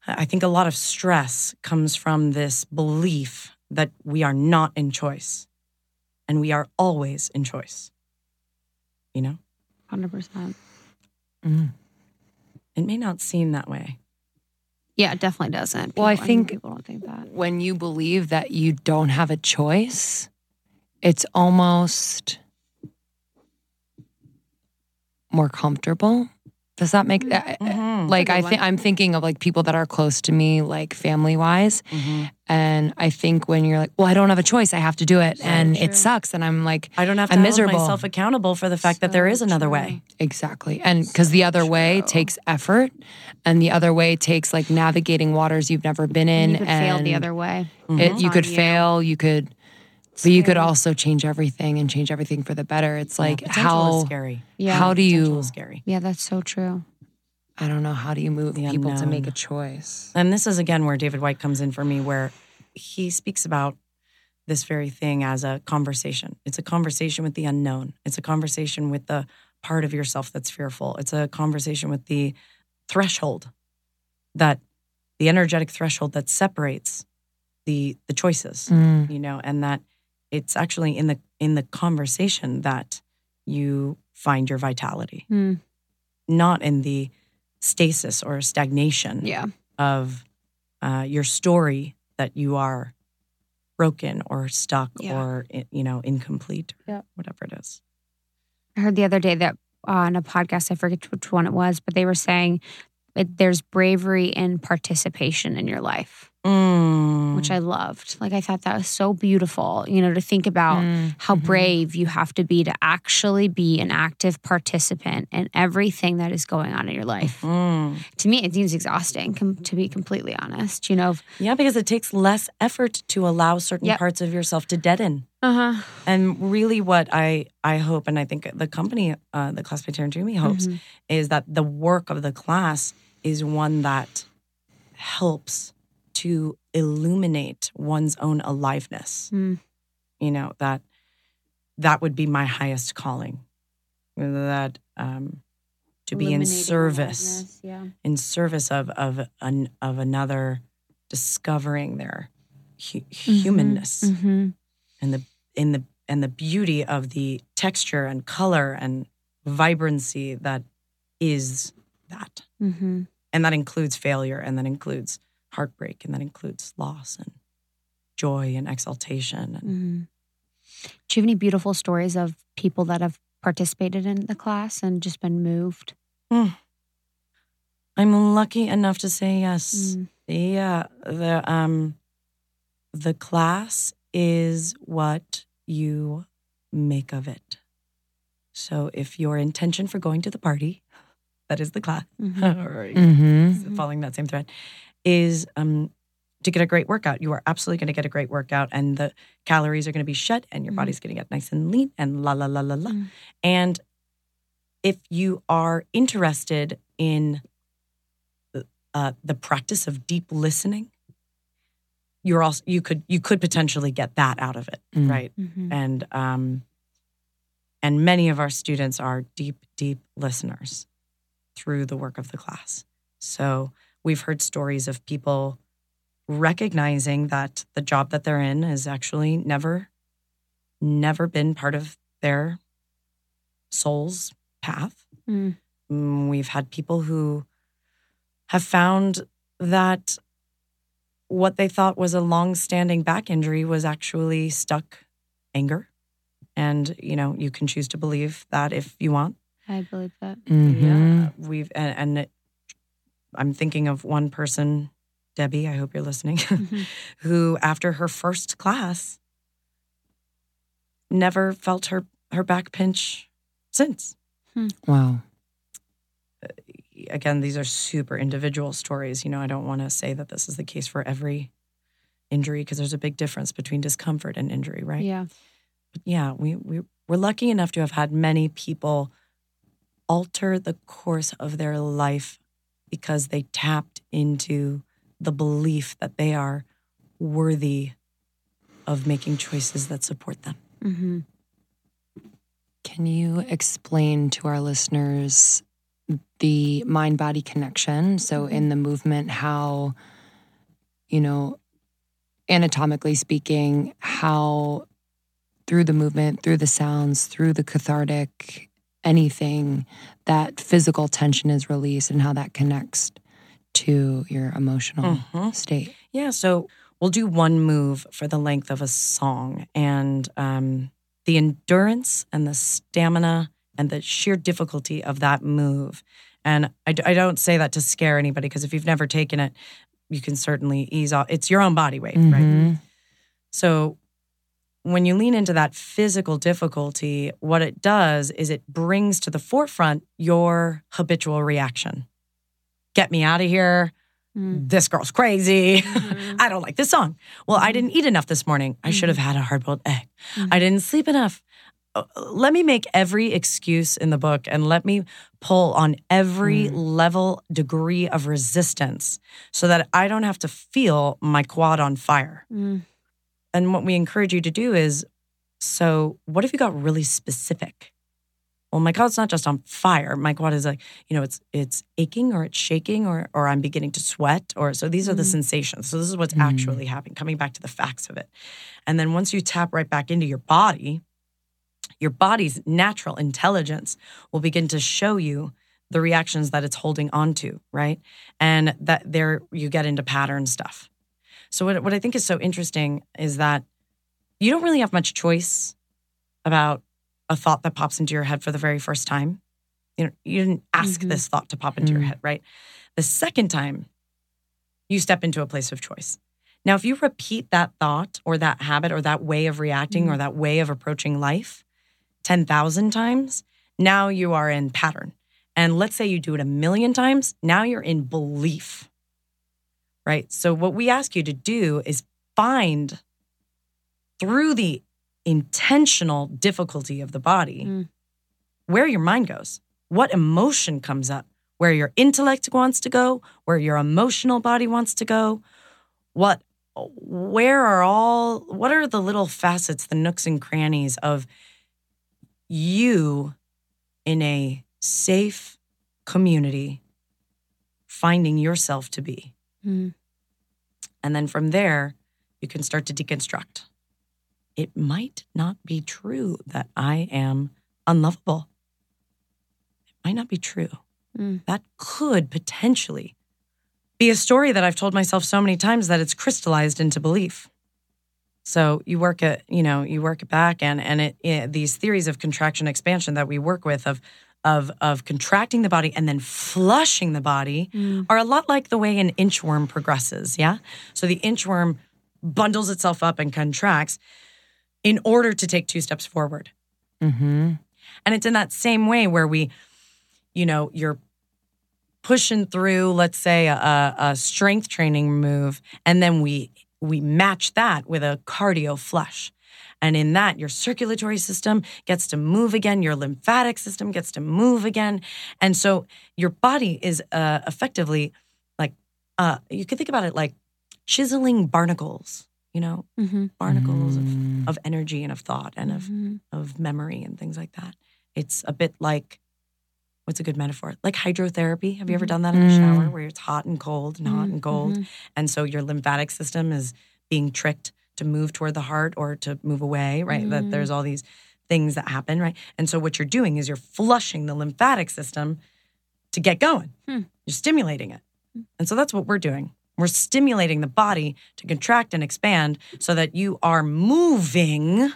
I think a lot of stress comes from this belief that we are not in choice and we are always in choice. You know, Hundred percent. Mm. it may not seem that way. Yeah, it definitely doesn't. Well, I People- think- people don't think that. when you believe that you don't have a choice, it's almost more comfortable. Does that make that? Mhm. Like That's a I think I'm thinking of like people that are close to me, like family wise, Mhm. and I think when you're like, well, I don't have a choice, I have to do it, and true. it sucks, and I'm like, I don't have to I'm miserable. hold myself accountable for the fact that there is another true. way. Exactly. And because the other way takes effort and the other way takes like navigating waters you've never been in. And you could fail the other way. It, you could fail, you could, but you could also change everything and change everything for the better. It's like Yeah, potential how, is scary. Yeah. how do Potential you, is scary. Yeah, that's so true. I don't know, how do you move The people to make a choice? And this is again where David Whyte comes in for me, where he speaks about this very thing as a conversation. It's a conversation with the unknown. It's a conversation with the part of yourself that's fearful. It's a conversation with the threshold that the energetic threshold that separates the the choices, Mm. you know, and that it's actually in the in the conversation that you find your vitality, Hmm. not in the stasis or stagnation Yeah. of uh, your story that you are broken or stuck Yeah. or you know incomplete Yeah. whatever it is I heard the other day that on a podcast, I forget which one it was, but they were saying it, there's bravery in participation in your life, Mm. which I loved. Like, I thought that was so beautiful, you know, to think about Mm. how Mm-hmm. brave you have to be to actually be an active participant in everything that is going on in your life. Mm. To me, it seems exhausting, com- to be completely honest. You know, yeah because it takes less effort to allow certain Yep. parts of yourself to deaden uh huh. and really what i i hope and i think the company uh, the class by Taryn Toomey hopes Mm-hmm. is that the work of the class is one that helps to illuminate one's own aliveness Mm. you know that that would be my highest calling that um to be in service Yeah. in service of of an of another discovering their hu- humanness Mm-hmm. and the in the and the beauty of the texture and color and vibrancy that is that Mm-hmm. and that includes failure and that includes heartbreak and that includes loss and joy and exaltation and Mm-hmm. Do you have any beautiful stories of people that have participated in the class and just been moved? i'm lucky enough to say yes Mm. Yeah, the um the class is what you make of it. So if your intention for going to the party, that is the class, Mhm. or Mm-hmm. [laughs] following that same thread, is um to get a great workout. You are absolutely going to get a great workout, and the calories are going to be shut, and your Mhm. body's going to get nice and lean, and la la la la la. Mm. And if you are interested in uh, the practice of deep listening you're also you could you could potentially get that out of it, Mm. right? And um, and many of our students are deep, deep listeners through the work of the class. So we've heard stories of people recognizing that the job that they're in is actually never, never been part of their soul's path. Mm. Mm, We've had people who have found that what they thought was a long-standing back injury was actually stuck anger. And you know, you can choose to believe that if you want. I believe that. Mhm. Yeah, we've and, and it, I'm thinking of one person, Debbie. I hope you're listening, [laughs] mm-hmm. who after her first class never felt her her back pinch since. Hmm. Wow. Uh, again, these are super individual stories. You know, I don't want to say that this is the case for every injury because there's a big difference between discomfort and injury, right? Yeah. But yeah, we, we we're lucky enough to have had many people alter the course of their life because they tapped into the belief that they are worthy of making choices that support them. Mm-hmm. Can you explain to our listeners the mind body connection? So, in the movement, how, you know, anatomically speaking, how through the movement, through the sounds, through the cathartic, anything, that physical tension is released and how that connects to your emotional Mhm. state. Yeah, so we'll do one move for the length of a song, and um, the endurance and the stamina and the sheer difficulty of that move. And I don't say that to scare anybody because if you've never taken it, you can certainly ease off. It's your own body weight, right? Mhm. So when you lean into that physical difficulty, what it does is it brings to the forefront your habitual reaction. Get me out of here. Mm. This girl's crazy. Mhm. [laughs] I don't like this song. Well, I didn't eat enough this morning. I should have had a hard boiled egg. I didn't sleep enough. Uh, Let me make every excuse in the book and let me pull on every level, degree of resistance so that I don't have to feel my quad on fire. Mm. And what we encourage you to do is so, what if you got really specific? Well, my quad's not just on fire. My quad is like, you know, it's it's aching or it's shaking or or I'm beginning to sweat or so these are the mm-hmm. sensations. So this is what's mm-hmm. actually happening, coming back to the facts of it. And then once you tap right back into your body, your body's natural intelligence will begin to show you the reactions that it's holding onto, right? And that there you get into pattern stuff. So what what I think is so interesting is that you don't really have much choice about a thought that pops into your head for the very first time. You know, you didn't ask Mhm. this thought to pop into your Mhm. head, right? The second time, you step into a place of choice. Now, if you repeat that thought or that habit or that way of reacting or that way of approaching life 10,000 times, now you are in pattern. And let's say you do it a million times, now you're in belief, right? So, what we ask you to do is find through the intentional difficulty of the body Mm. where your mind goes, what emotion comes up, where your intellect wants to go, where your emotional body wants to go, what where are all what are the little facets, the nooks and crannies of you in a safe community finding yourself to be. Mm. And then from there, you can start to deconstruct. It might not be true that I am unlovable. It might not be true. Mm. That could potentially be a story that I've told myself so many times that it's crystallized into belief. So you work it, you know, you work it back, and and it, it these theories of contraction expansion that we work with of of of contracting the body and then flushing the body Mm. are a lot like the way an inchworm progresses. Yeah. So the inchworm bundles itself up and contracts in order to take two steps forward. Mm-hmm. And it's in that same way where we, you know, you're pushing through, let's say, a, a strength training move, and then we we match that with a cardio flush. And in that, your circulatory system gets to move again, your lymphatic system gets to move again. And so your body is uh, effectively like, uh, you can think about it like chiseling barnacles, you know, Mm-hmm. barnacles Mm. of, of energy and of thought and of, Mm-hmm. of memory and things like that. It's a bit like, what's a good metaphor? Like hydrotherapy. Have you ever done that in the shower where it's hot and cold and hot and cold? And so your lymphatic system is being tricked to move toward the heart or to move away, right? That there's mm-hmm. all these things that happen, right? And so what you're doing is you're flushing the lymphatic system to get going. Hmm. You're stimulating it. Hmm. And so that's what we're doing. We're stimulating the body to contract and expand so that you are moving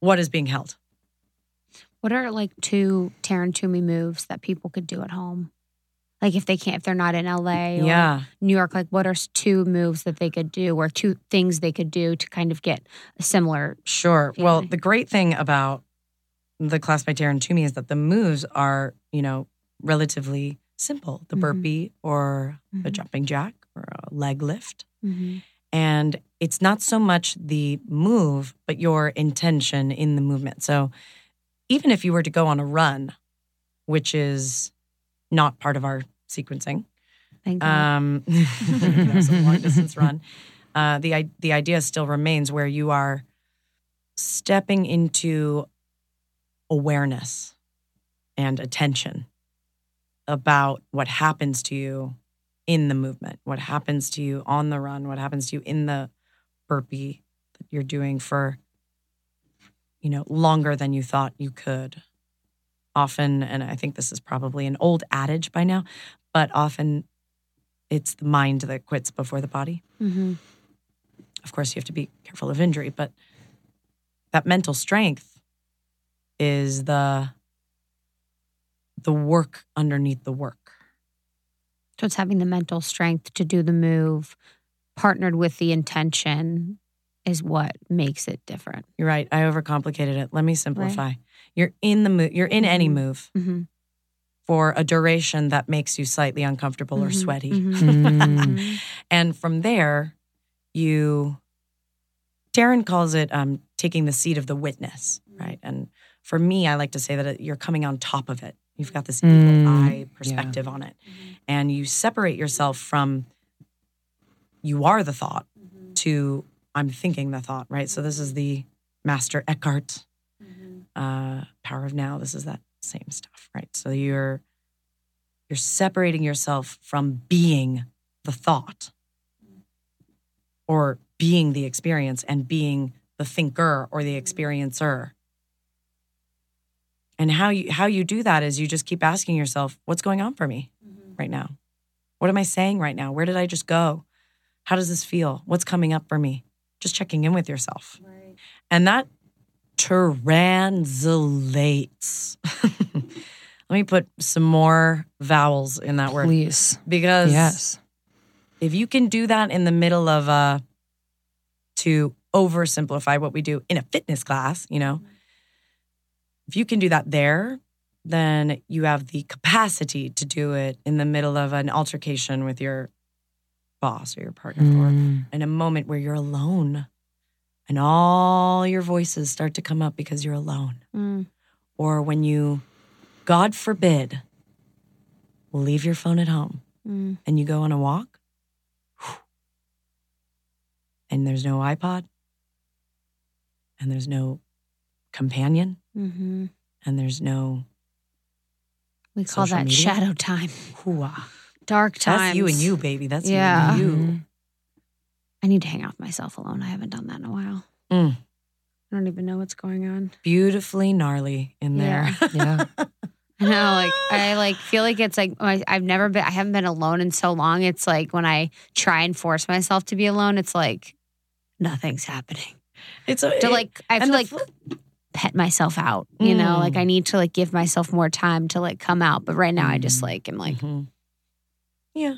what is being held. What are like two Taryn Toomey moves that people could do at home? Like if they can't, if they're not in LA or Yeah. New York, like what are two moves that they could do or two things they could do to kind of get a similar? Sure. Well, the great thing about the class by Taryn Toomey is that the moves are, you know, relatively simple. The Mhm. burpee or a Mhm. jumping jack or a leg lift. Mm-hmm. And it's not so much the move, but your intention in the movement. So even if you were to go on a run, which is not part of our sequencing, Thank um, you know, some long distance run. Uh, the the idea still remains where you are stepping into awareness and attention about what happens to you in the movement, what happens to you on the run, what happens to you in the burpee that you're doing for you know longer than you thought you could. Often, and I think this is probably an old adage by now, but often it's the mind that quits before the body. mm-hmm. Of course, you have to be careful of injury, but that mental strength is the the work underneath the work. So it's having the mental strength to do the move, partnered with the intention, is what makes it different. You're right. I overcomplicated it. Let me simplify. You're in the move. You're in any Mhm. move Mm-hmm. for a duration that makes you slightly uncomfortable or Mhm. sweaty. Mm. [laughs] [laughs] And from there, you, Taryn calls it um, taking the seat of the witness, right? And for me, I like to say that you're coming on top of it. You've got this eagle Mm, eye perspective on it. And you separate yourself from you are the thought to I'm thinking the thought, right? So this is the Master Eckhart mm-hmm. uh, power of now. This is that same stuff, right? So you're you're separating yourself from being the thought or being the experience and being the thinker or the mm-hmm. experiencer. And how you how you do that is you just keep asking yourself, what's going on for me mm-hmm. right now? What am I saying right now? Where did I just go? How does this feel? What's coming up for me? Just checking in with yourself. And that translates. [laughs] Let me put some more vowels in that word Please. because Yes. if you can do that in the middle of a to oversimplify what we do in a fitness class, you know, mm-hmm. if you can do that there, then you have the capacity to do it in the middle of an altercation with your boss or your partner or Mm. in a moment where you're alone and all your voices start to come up because you're alone Mm. or when you god forbid leave your phone at home Mm. and you go on a walk and there's no iPod and there's no companion Mm-hmm. and there's no We call that media? shadow time, hooah. Dark times. That's you and you, baby. That's Yeah. you and Mm-hmm. you. I need to hang out with myself alone. I haven't done that in a while. Mm. I don't even know what's going on. Beautifully gnarly in there. [laughs] Yeah. I know, like I like feel like it's like I- I've never been. I haven't been alone in so long. It's like when I try and force myself to be alone, it's like nothing's happening. It's a, To like, I have to like flip- pet myself out. You know, Mm. like I need to like give myself more time to like come out. But right now, I just Mm. like am like, Mhm. Yeah,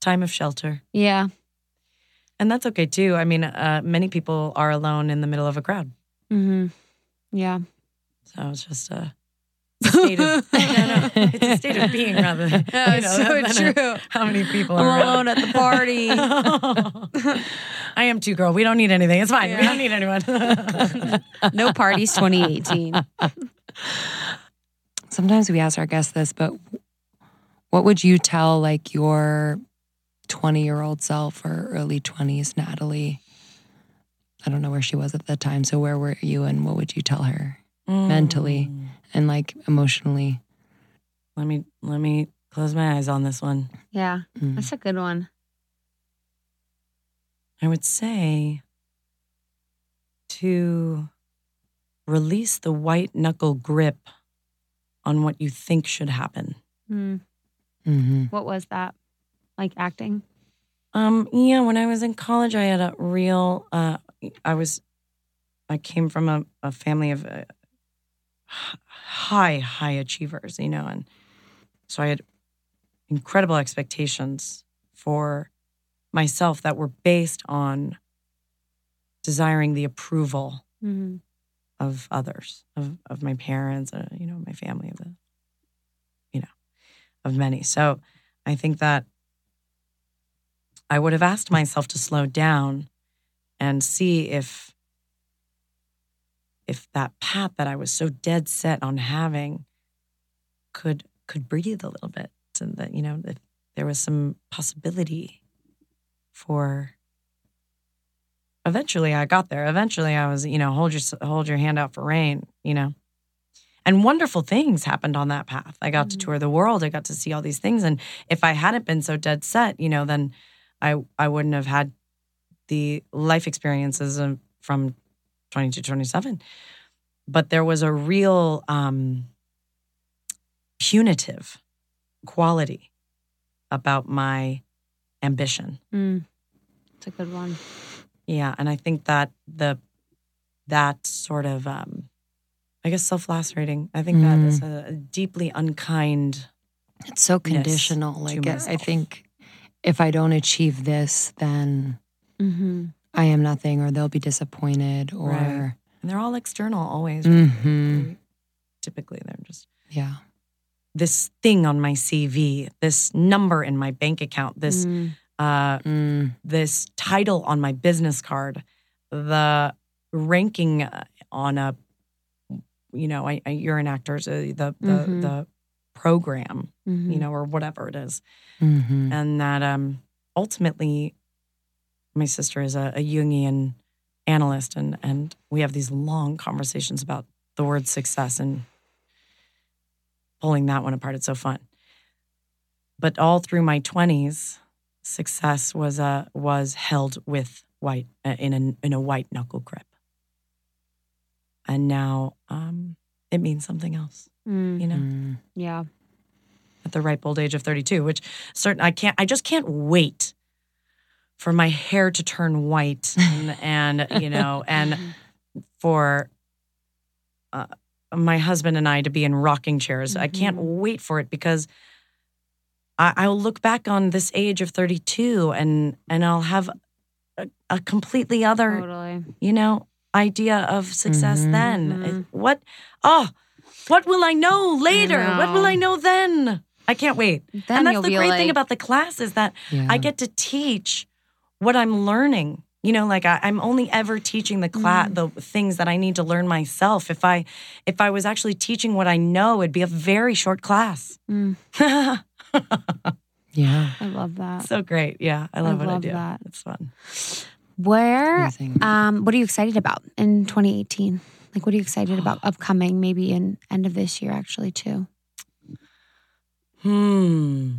time of shelter. yeah, And that's okay too. I mean, uh, many people are alone in the middle of a crowd. mm-hmm. yeah. So it's just [laughs] a, a state of, [laughs] no, no, it's a [laughs] state of being rather than, you know, than a- how many people I'm are around. alone at the party. I am too, girl. We don't need anything. It's fine. We don't need anyone. no parties 2018. Sometimes we ask our guests this, but what would you tell like your 20 year old self or early 20s Natalie. I don't know where she was at the time. So, where were you and what would you tell her mentally and like emotionally? Let me let me close my eyes on this one. Yeah, Mm. that's a good one. I would say to release the white knuckle grip on what you think should happen. Mm. Mm-hmm. What was that? Like acting? Um, yeah, when I was in college, I had a real. Uh, I was, I came from a, a family of uh, high, high achievers, you know, and so I had incredible expectations for myself that were based on desiring the approval Mm-hmm. of others, of of my parents, uh, you know, my family, of the, you know, of many. So I think that I would have asked myself to slow down and see if if that path that I was so dead set on having could could breathe a little bit, and that you know if there was some possibility for eventually I got there. Eventually I was, you know, hold your hold your hand out for rain, you know. And wonderful things happened on that path. I got to tour the world. I got to see all these things and if I hadn't been so dead set, you know, then I I wouldn't have had the life experiences of, from 20 to 27. But there was a real um punitive quality about my ambition. Mm. It's a good one. Yeah, and I think that the that sort of um I guess self-lacerating. I think that is a, a deeply unkind. It's so conditional. Like, I- I think if I don't achieve this, then Mm-hmm. I am nothing or they'll be disappointed or, Right. And they're all external always. Mhm. Typically they're just yeah. this thing on my CV, this number in my bank account, this Mm. uh Mm. this title on my business card, the ranking uh, on a, you know, I, I, you're an actor, so the the Mhm. the program, Mhm. you know, or whatever it is, hmm and that um ultimately, my sister is a, a Jungian analyst, and and we have these long conversations about the word success and pulling that one apart. It's so fun. But all through my twenties, success was uh, was held with white uh, in a in a white knuckle grip, and now um, it means something else. Mm. You know, Mm. Yeah. at the ripe old age of thirty two, which certain I can't. I just can't wait for my hair to turn white [laughs] and, and you know and for uh, my husband and I to be in rocking chairs. I can't wait for it because I, I'll look back on this age of 32 and and I'll have a, a completely other, Totally. you know, idea of success Mhm. then. What? Oh, what will I know later? What will. I know then? I can't wait. Then and that's the be great thing about the class is that Yeah. I get to teach what I'm learning. You know, like I, I'm only ever teaching the class the things that I need to learn myself. If I if I was actually teaching what I know, it'd be a very short class. Mm. [laughs] yeah. I love that. so great. Yeah, I love what I do. that. It's fun. Where, um, what are you excited about in 2018? Like, what are you excited about [gasps] upcoming, maybe in end of this year, actually, too? Hmm.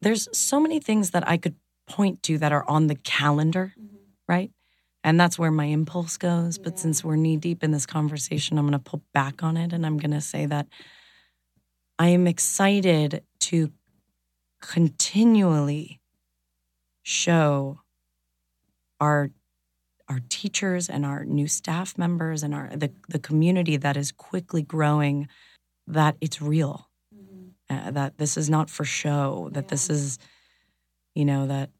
There's so many things that I could point to that are on the calendar, right? And that's where my impulse goes. But since we're knee deep in this conversation, I'm going to pull back on it and I'm going to say that I am excited to continually show our our teachers and our new staff members and our the, the community that is quickly growing that it's real. Uh, that this is not for show that this is you know that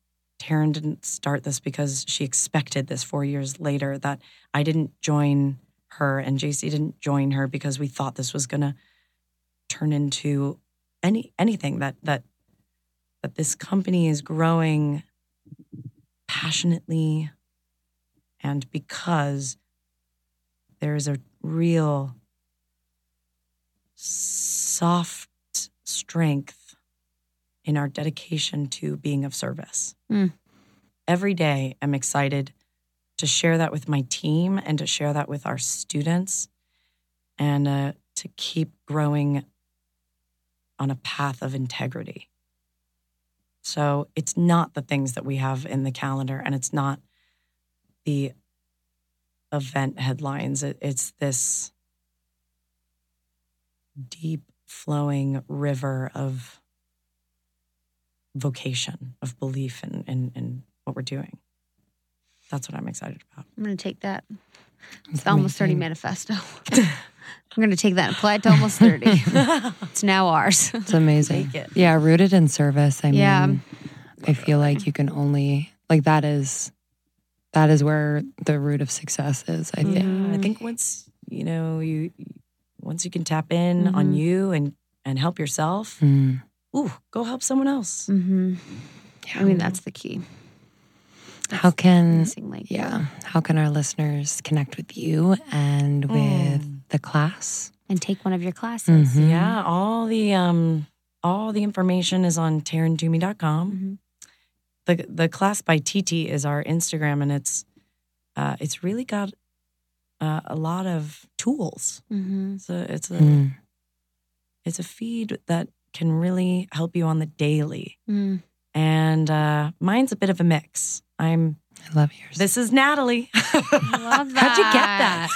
Taryn didn't start this because she expected this four years later that I didn't join her and JC didn't join her because we thought this was gonna turn into any anything that that that this company is growing passionately and because there is a real soft strength in our dedication to being of service. Mm. Every day, I'm excited to share that with my team and to share that with our students and uh, to keep growing on a path of integrity. So it's not the things that we have in the calendar and it's not the event headlines. It, it's this deep flowing river of vocation, of belief in, in, in what we're doing. That's what I'm excited about. I'm going to take that. It's the almost 30 manifesto. [laughs] I'm going to take that and apply it to almost 30. [laughs] it's now ours. It's amazing. It. Yeah, rooted in service. I mean, I feel like you can only like that is that is where the root of success is. I think. Yeah, I think once you know you once you can tap in on Mhm. you and and help yourself, Mm. ooh, go help someone else. hmm I mean, that's the key. How can Amazing, like, yeah? How can our listeners connect with you and with the class? And take one of your classes. Mhm. Yeah, all the um all the information is on taryntoomey.com. Mhm. The the class by TT is our Instagram and it's uh it's really got uh, a lot of tools. Mm-hmm. It's a it's a Mm. it's a feed that can really help you on the daily. Mm. And uh mine's a bit of a mix. I'm I love yours. this is Natalie. [laughs] Love that. How'd you get that?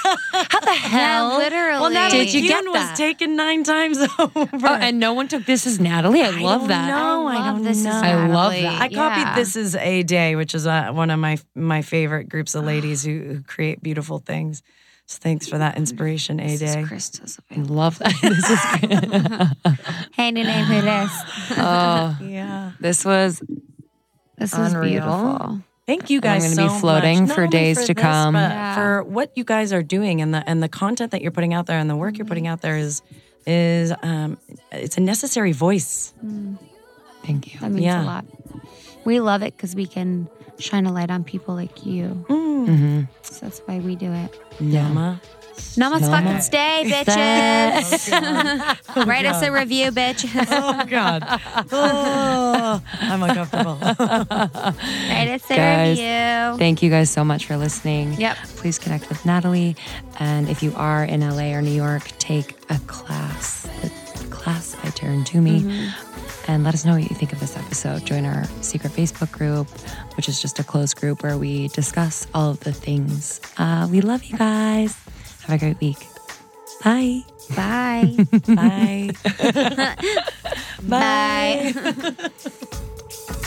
How the hell? Yeah, literally. Well, Natalie Did you get Kuhn that? was taken nine times [laughs] over. Oh, and no one took this Is Natalie. I love don't that. know. I love don't this is know. I love Natalie. that. I copied Yeah. This Is a Day, which is uh, one of my my favorite groups of ladies who, who create beautiful things. So thanks for that inspiration, A This is Day. Krista's I love that. [laughs] This is great. Hey, new name, who this? oh, Yeah. this was This is Unreal. beautiful. Thank you And I'm guys gonna so be floating much. For days for to this, come. but Yeah. For what you guys are doing and the and the content that you're putting out there and the work you're putting out there is is um it's a necessary voice. thank you. That means Yeah. a lot. We love it because we can shine a light on people like you. Mm. hmm So that's why we do it. Nama. Namaste fucking stay, bitches. Oh, [laughs] Write us a review, bitch. [laughs] Oh God. Oh, [laughs] I'm uncomfortable. Write us a Guys. review. Thank you guys so much for listening. Yep. Please connect with Natalie. And if you are in LA or New York, take a class, the class by Taryn Toomey. Mm-hmm. And let us know what you think of this episode. Join our secret Facebook group, which is just a closed group where we discuss all of the things. Uh, we love you guys. Have a great week. Bye. Bye. [laughs] Bye. [laughs] Bye. [laughs]